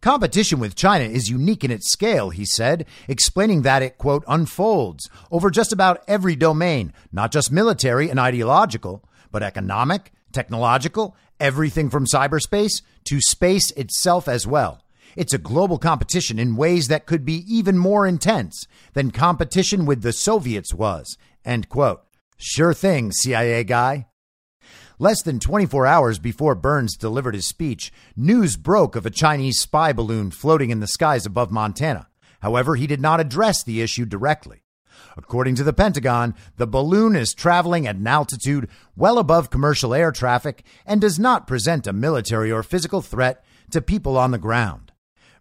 Competition with China is unique in its scale, he said, explaining that it, quote, unfolds over just about every domain, not just military and ideological, but economic, technological, everything from cyberspace to space itself as well. It's a global competition in ways that could be even more intense than competition with the Soviets was. End quote. Sure thing, CIA guy. Less than 24 hours before Burns delivered his speech, news broke of a Chinese spy balloon floating in the skies above Montana. However, he did not address the issue directly. According to the Pentagon, the balloon is traveling at an altitude well above commercial air traffic and does not present a military or physical threat to people on the ground.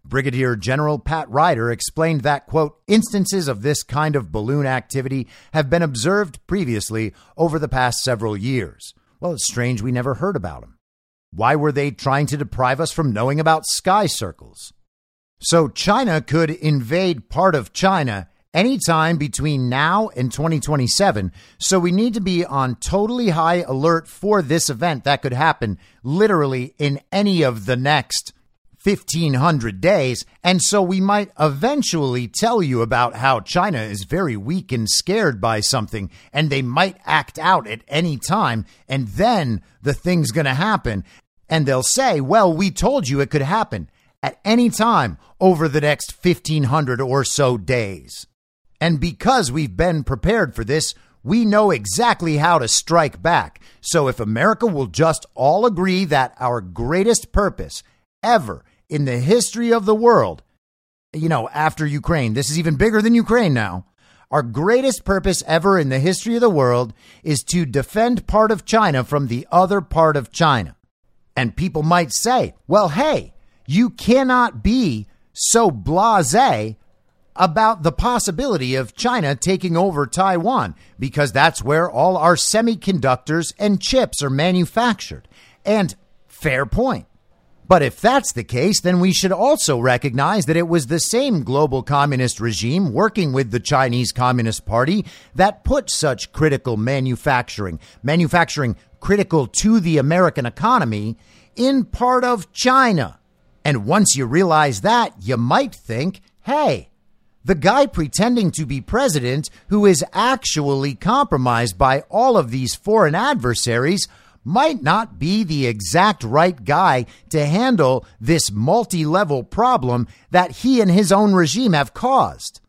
Brigadier General Pat Ryder explained that, quote, instances of this kind of balloon activity have been observed previously over the past several years. Well, it's strange we never heard about them. Why were they trying to deprive us from knowing about sky circles? So China could invade part of China anytime between now and 2027. So we need to be on totally high alert for this event that could happen literally in any of the next 1500 days. And so we might eventually tell you about how China is very weak and scared by something, and they might act out at any time. And then the thing's going to happen. And they'll say, well, we told you it could happen at any time over the next 1500 or so days. And because we've been prepared for this, we know exactly how to strike back. So if America will just all agree that our greatest purpose ever in the history of the world, you know, after Ukraine, this is even bigger than Ukraine now. Our greatest purpose ever in the history of the world is to defend part of China from the other part of China. And people might say, well, hey, you cannot be so blase about the possibility of China taking over Taiwan because that's where all our semiconductors and chips are manufactured. And fair point. But if that's the case, then we should also recognize that it was the same global communist regime working with the Chinese Communist Party that put such critical manufacturing, manufacturing critical to the American economy, in part of China. And once you realize that, you might think, hey, the guy pretending to be president who is actually compromised by all of these foreign adversaries might not be the exact right guy to handle this multi level problem that he and his own regime have caused.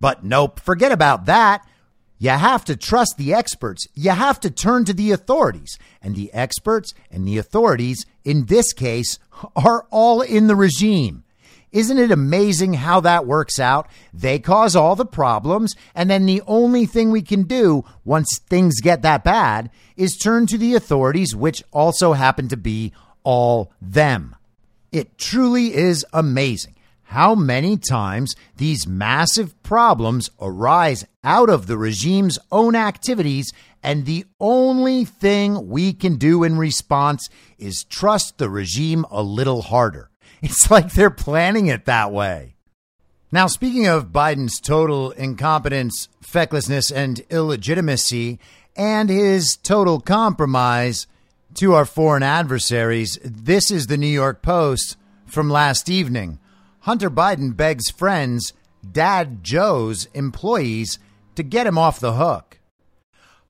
But nope, forget about that. You have to trust the experts. You have to turn to the authorities. And the experts and the authorities, in this case, are all in the regime. Isn't it amazing how that works out? They cause all the problems, and then the only thing we can do once things get that bad is turn to the authorities, which also happen to be all them. It truly is amazing how many times these massive problems arise out of the regime's own activities, and the only thing we can do in response is trust the regime a little harder. It's like they're planning it that way. Now, speaking of Biden's total incompetence, fecklessness, and illegitimacy, and his total compromise to our foreign adversaries, this is the New York Post from last evening. Hunter Biden begs friends, Dad Joe's employees, to get him off the hook.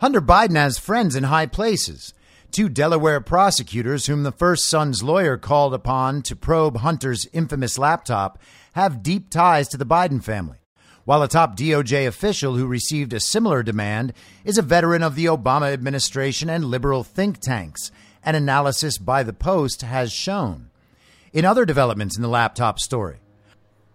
Hunter Biden has friends in high places. Two Delaware prosecutors, whom the first son's lawyer called upon to probe Hunter's infamous laptop, have deep ties to the Biden family. While a top DOJ official who received a similar demand is a veteran of the Obama administration and liberal think tanks, an analysis by the Post has shown. In other developments in the laptop story,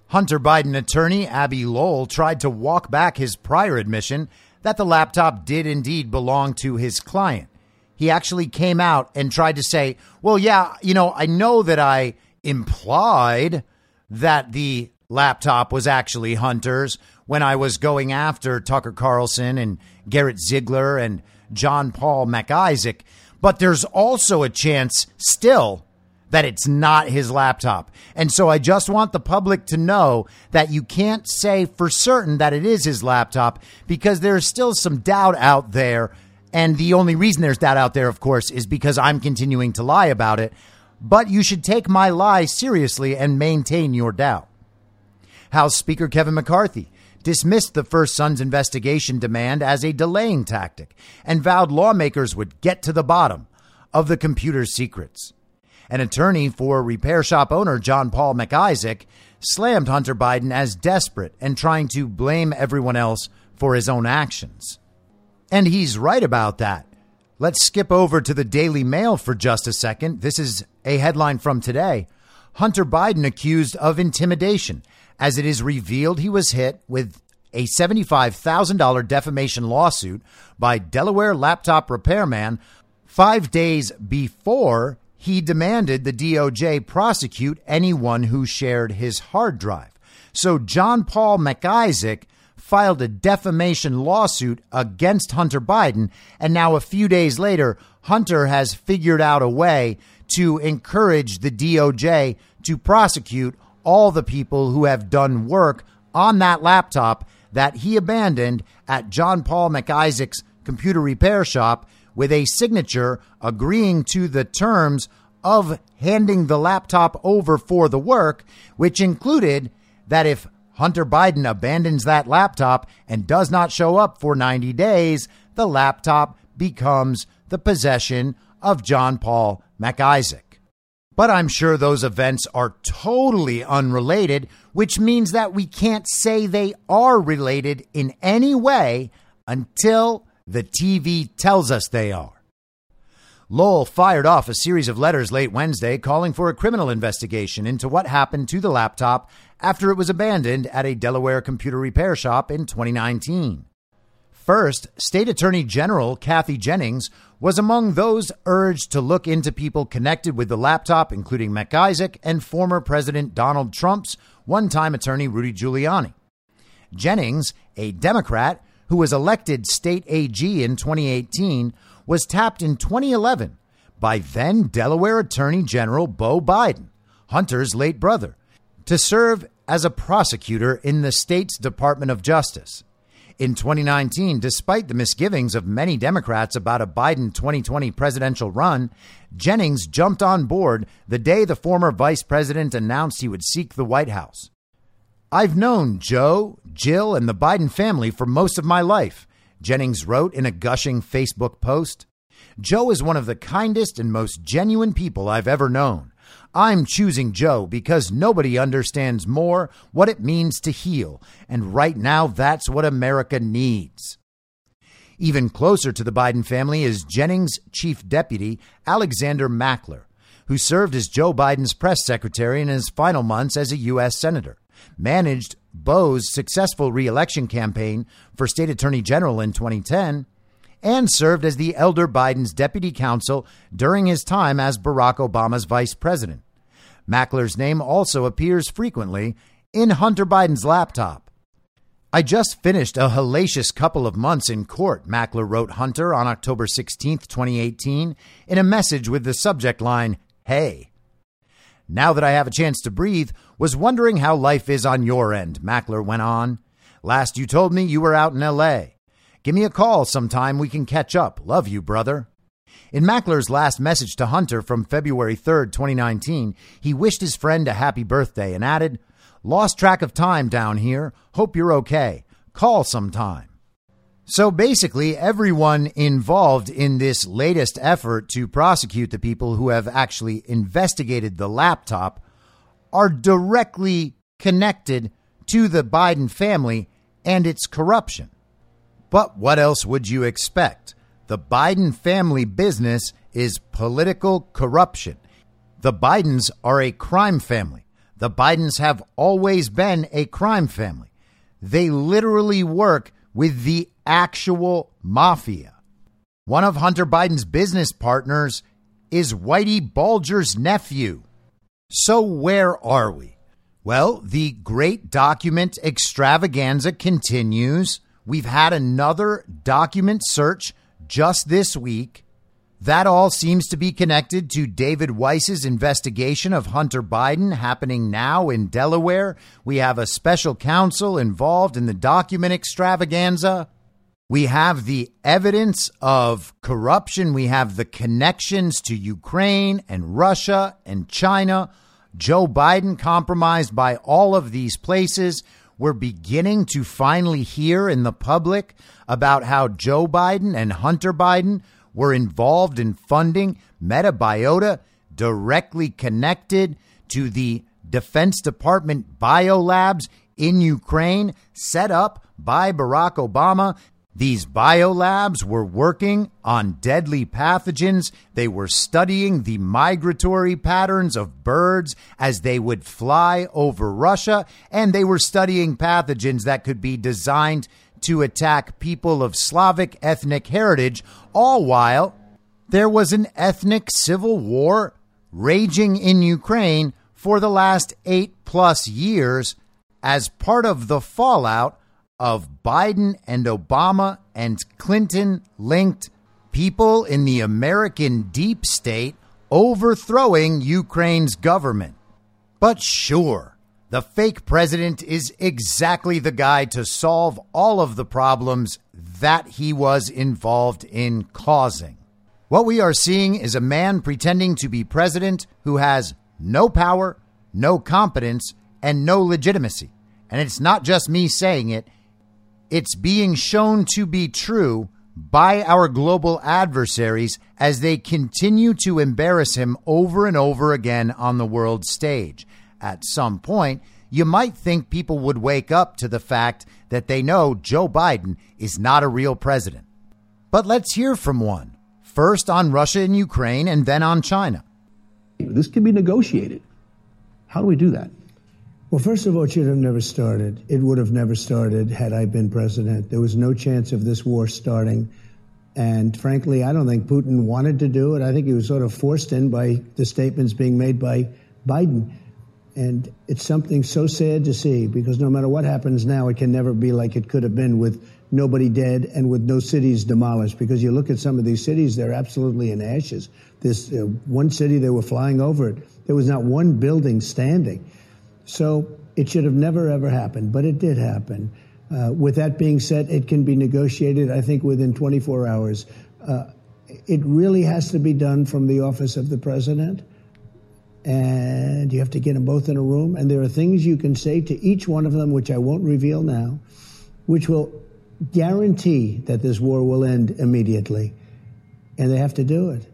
Hunter Biden attorney Abbe Lowell tried to walk back his prior admission that the laptop did indeed belong to his client he actually came out and tried to say, well, yeah, you know, I know that I implied that the laptop was actually Hunter's when I was going after Tucker Carlson and Garrett Ziegler and John Paul MacIsaac. But there's also a chance still that it's not his laptop. And so I just want the public to know that you can't say for certain that it is his laptop because there's still some doubt out there and the only reason there's that out there, of course, is because I'm continuing to lie about it. But you should take my lie seriously and maintain your doubt. House Speaker Kevin McCarthy dismissed the First Son's investigation demand as a delaying tactic and vowed lawmakers would get to the bottom of the computer's secrets. An attorney for repair shop owner John Paul McIsaac slammed Hunter Biden as desperate and trying to blame everyone else for his own actions. And he's right about that. Let's skip over to the Daily Mail for just a second. This is a headline from today. Hunter Biden accused of intimidation as it is revealed he was hit with a $75,000 defamation lawsuit by Delaware laptop repairman five days before he demanded the DOJ prosecute anyone who shared his hard drive. So John Paul MacIsaac filed a defamation lawsuit against Hunter Biden. And now, a few days later, Hunter has figured out a way to encourage the DOJ to prosecute all the people who have done work on that laptop that he abandoned at John Paul McIsaac's computer repair shop with a signature agreeing to the terms of handing the laptop over for the work, which included that if Hunter Biden abandons that laptop and does not show up for 90 days, the laptop becomes the possession of John Paul MacIsaac. But I'm sure those events are totally unrelated, which means that we can't say they are related in any way until the TV tells us they are. Lowell fired off a series of letters late Wednesday calling for a criminal investigation into what happened to the laptop after it was abandoned at a Delaware computer repair shop in 2019. First, State Attorney General Kathy Jennings was among those urged to look into people connected with the laptop, including MacIsaac and former President Donald Trump's one time attorney Rudy Giuliani. Jennings, a Democrat who was elected state AG in 2018, was tapped in 2011 by then Delaware Attorney General Beau Biden, Hunter's late brother, to serve as a prosecutor in the state's Department of Justice. In 2019, despite the misgivings of many Democrats about a Biden 2020 presidential run, Jennings jumped on board the day the former vice president announced he would seek the White House. I've known Joe, Jill, and the Biden family for most of my life, Jennings wrote in a gushing Facebook post. Joe is one of the kindest and most genuine people I've ever known. I'm choosing Joe because nobody understands more what it means to heal, and right now that's what America needs. Even closer to the Biden family is Jennings' chief deputy, Alexander Mackler, who served as Joe Biden's press secretary in his final months as a U.S. Senator, managed Beau's successful reelection campaign for state attorney general in 2010, and served as the elder Biden's deputy counsel during his time as Barack Obama's vice president. Mackler's name also appears frequently in Hunter Biden's laptop. I just finished a hellacious couple of months in court, Mackler wrote Hunter on October 16, 2018, in a message with the subject line, Hey. Now that I have a chance to breathe, was wondering how life is on your end, Mackler went on. Last you told me you were out in LA. Give me a call sometime we can catch up. Love you, brother. In Mackler's last message to Hunter from February 3, 2019, he wished his friend a happy birthday and added, Lost track of time down here. Hope you're okay. Call sometime. So basically, everyone involved in this latest effort to prosecute the people who have actually investigated the laptop are directly connected to the Biden family and its corruption. But what else would you expect? The Biden family business is political corruption. The Bidens are a crime family. The Bidens have always been a crime family. They literally work with the actual mafia. One of Hunter Biden's business partners is Whitey Bulger's nephew. So, where are we? Well, the great document extravaganza continues. We've had another document search just this week. That all seems to be connected to David Weiss's investigation of Hunter Biden happening now in Delaware. We have a special counsel involved in the document extravaganza. We have the evidence of corruption. We have the connections to Ukraine and Russia and China. Joe Biden compromised by all of these places we're beginning to finally hear in the public about how Joe Biden and Hunter Biden were involved in funding Metabiota directly connected to the Defense Department biolabs in Ukraine set up by Barack Obama these biolabs were working on deadly pathogens. They were studying the migratory patterns of birds as they would fly over Russia, and they were studying pathogens that could be designed to attack people of Slavic ethnic heritage, all while there was an ethnic civil war raging in Ukraine for the last eight plus years as part of the fallout of Biden and Obama and Clinton linked people in the American deep state overthrowing Ukraine's government. But sure, the fake president is exactly the guy to solve all of the problems that he was involved in causing. What we are seeing is a man pretending to be president who has no power, no competence, and no legitimacy. And it's not just me saying it, it's being shown to be true by our global adversaries as they continue to embarrass him over and over again on the world stage. At some point, you might think people would wake up to the fact that they know Joe Biden is not a real president. But let's hear from one, first on Russia and Ukraine, and then on China. This can be negotiated. How do we do that? Well, first of all, it should have never started. It would have never started had I been president. There was no chance of this war starting. And frankly, I don't think Putin wanted to do it. I think he was sort of forced in by the statements being made by Biden. And it's something so sad to see because no matter what happens now, it can never be like it could have been with nobody dead and with no cities demolished. Because you look at some of these cities, they're absolutely in ashes. This uh, one city, they were flying over it. There was not one building standing. So it should have never, ever happened, but it did happen. Uh, with that being said, it can be negotiated, I think, within 24 hours. Uh, it really has to be done from the office of the president. And you have to get them both in a room. And there are things you can say to each one of them, which I won't reveal now, which will guarantee that this war will end immediately. And they have to do it.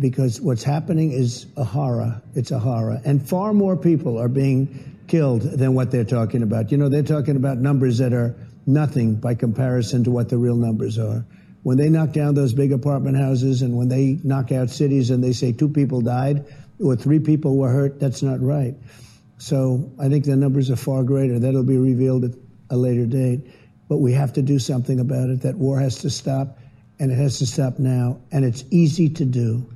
Because what's happening is a horror. It's a horror. And far more people are being killed than what they're talking about. You know, they're talking about numbers that are nothing by comparison to what the real numbers are. When they knock down those big apartment houses and when they knock out cities and they say two people died or three people were hurt, that's not right. So I think the numbers are far greater. That'll be revealed at a later date. But we have to do something about it. That war has to stop, and it has to stop now. And it's easy to do.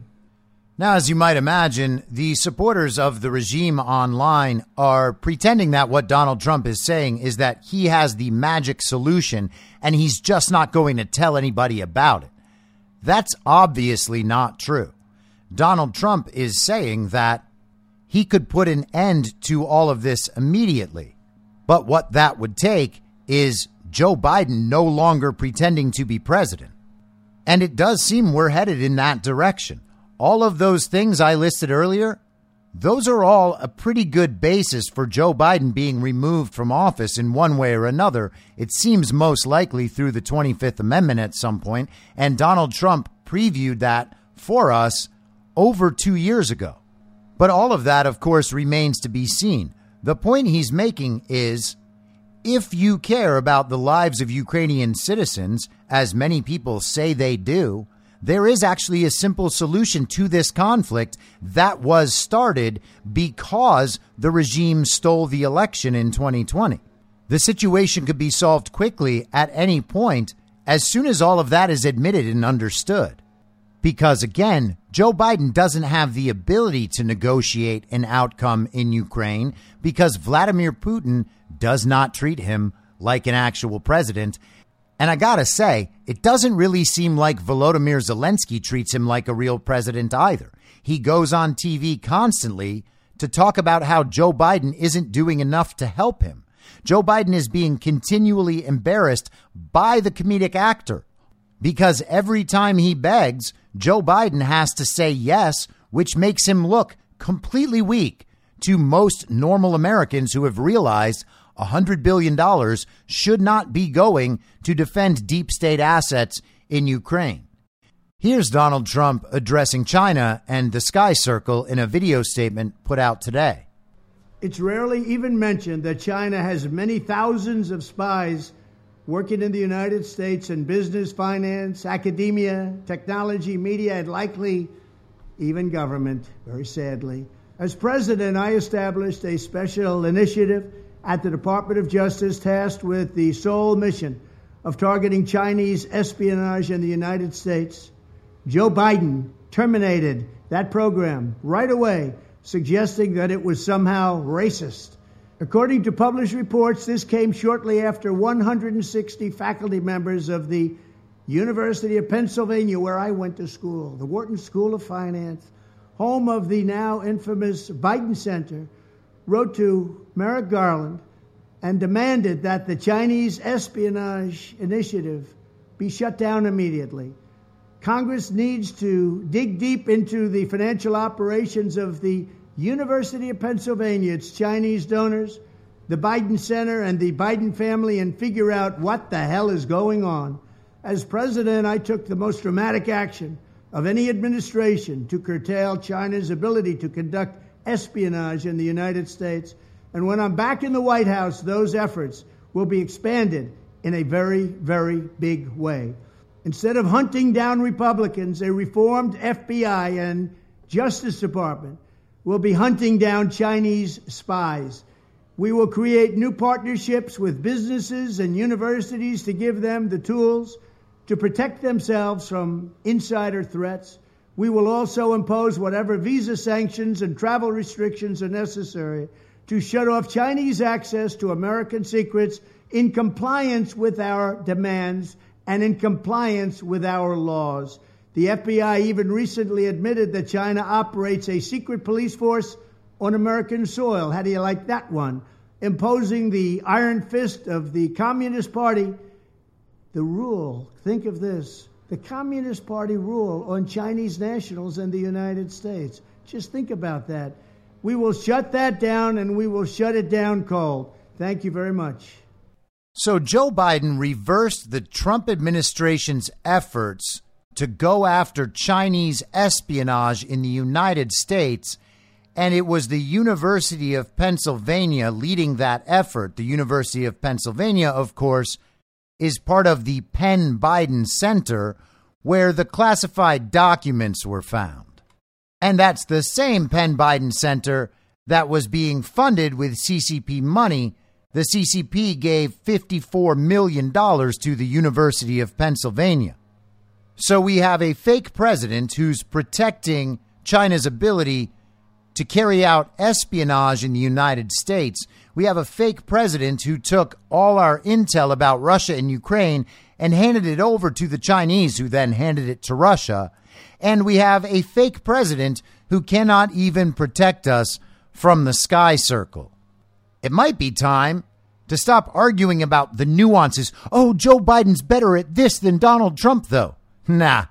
Now, as you might imagine, the supporters of the regime online are pretending that what Donald Trump is saying is that he has the magic solution and he's just not going to tell anybody about it. That's obviously not true. Donald Trump is saying that he could put an end to all of this immediately. But what that would take is Joe Biden no longer pretending to be president. And it does seem we're headed in that direction all of those things I listed earlier, those are all a pretty good basis for Joe Biden being removed from office in one way or another. It seems most likely through the 25th Amendment at some point, and Donald Trump previewed that for us over two years ago. But all of that, of course, remains to be seen. The point he's making is if you care about the lives of Ukrainian citizens, as many people say they do, there is actually a simple solution to this conflict that was started because the regime stole the election in 2020. The situation could be solved quickly at any point as soon as all of that is admitted and understood. Because again, Joe Biden doesn't have the ability to negotiate an outcome in Ukraine because Vladimir Putin does not treat him like an actual president and I gotta say, it doesn't really seem like Volodymyr Zelensky treats him like a real president either. He goes on TV constantly to talk about how Joe Biden isn't doing enough to help him. Joe Biden is being continually embarrassed by the comedic actor because every time he begs, Joe Biden has to say yes, which makes him look completely weak to most normal Americans who have realized $100 billion should not be going to defend deep state assets in Ukraine. Here's Donald Trump addressing China and the Sky Circle in a video statement put out today. It's rarely even mentioned that China has many thousands of spies working in the United States in business, finance, academia, technology, media, and likely even government, very sadly. As president, I established a special initiative at the Department of Justice tasked with the sole mission of targeting Chinese espionage in the United States. Joe Biden terminated that program right away, suggesting that it was somehow racist. According to published reports, this came shortly after 160 faculty members of the University of Pennsylvania, where I went to school, the Wharton School of Finance, home of the now infamous Biden Center, wrote to Merrick Garland and demanded that the Chinese espionage initiative be shut down immediately. Congress needs to dig deep into the financial operations of the University of Pennsylvania, its Chinese donors, the Biden Center, and the Biden family, and figure out what the hell is going on. As president, I took the most dramatic action of any administration to curtail China's ability to conduct espionage in the United States. And when I'm back in the White House, those efforts will be expanded in a very, very big way. Instead of hunting down Republicans, a reformed FBI and Justice Department will be hunting down Chinese spies. We will create new partnerships with businesses and universities to give them the tools to protect themselves from insider threats. We will also impose whatever visa sanctions and travel restrictions are necessary to shut off Chinese access to American secrets in compliance with our demands and in compliance with our laws. The FBI even recently admitted that China operates a secret police force on American soil. How do you like that one? Imposing the iron fist of the Communist Party. The rule, think of this the Communist Party rule on Chinese nationals in the United States. Just think about that. We will shut that down and we will shut it down cold. Thank you very much. So Joe Biden reversed the Trump administration's efforts to go after Chinese espionage in the United States. And it was the University of Pennsylvania leading that effort. The University of Pennsylvania, of course, is part of the Penn Biden Center where the classified documents were found. And that's the same Penn Biden Center that was being funded with CCP money. The CCP gave $54 million to the University of Pennsylvania. So we have a fake president who's protecting China's ability to carry out espionage in the United States. We have a fake president who took all our intel about Russia and Ukraine and handed it over to the Chinese, who then handed it to Russia. And we have a fake president who cannot even protect us from the sky circle. It might be time to stop arguing about the nuances. Oh, Joe Biden's better at this than Donald Trump, though. Nah,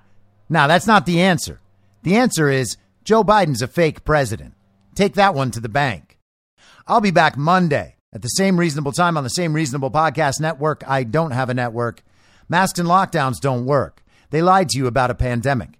nah, that's not the answer. The answer is Joe Biden's a fake president. Take that one to the bank. I'll be back Monday at the same reasonable time on the same reasonable podcast network. I don't have a network. Masks and lockdowns don't work. They lied to you about a pandemic,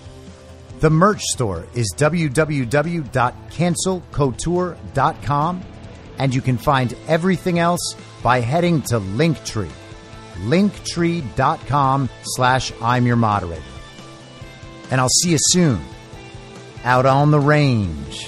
The merch store is www.cancelcouture.com, and you can find everything else by heading to Linktree, linktree.com slash I'm your moderator. And I'll see you soon out on the range.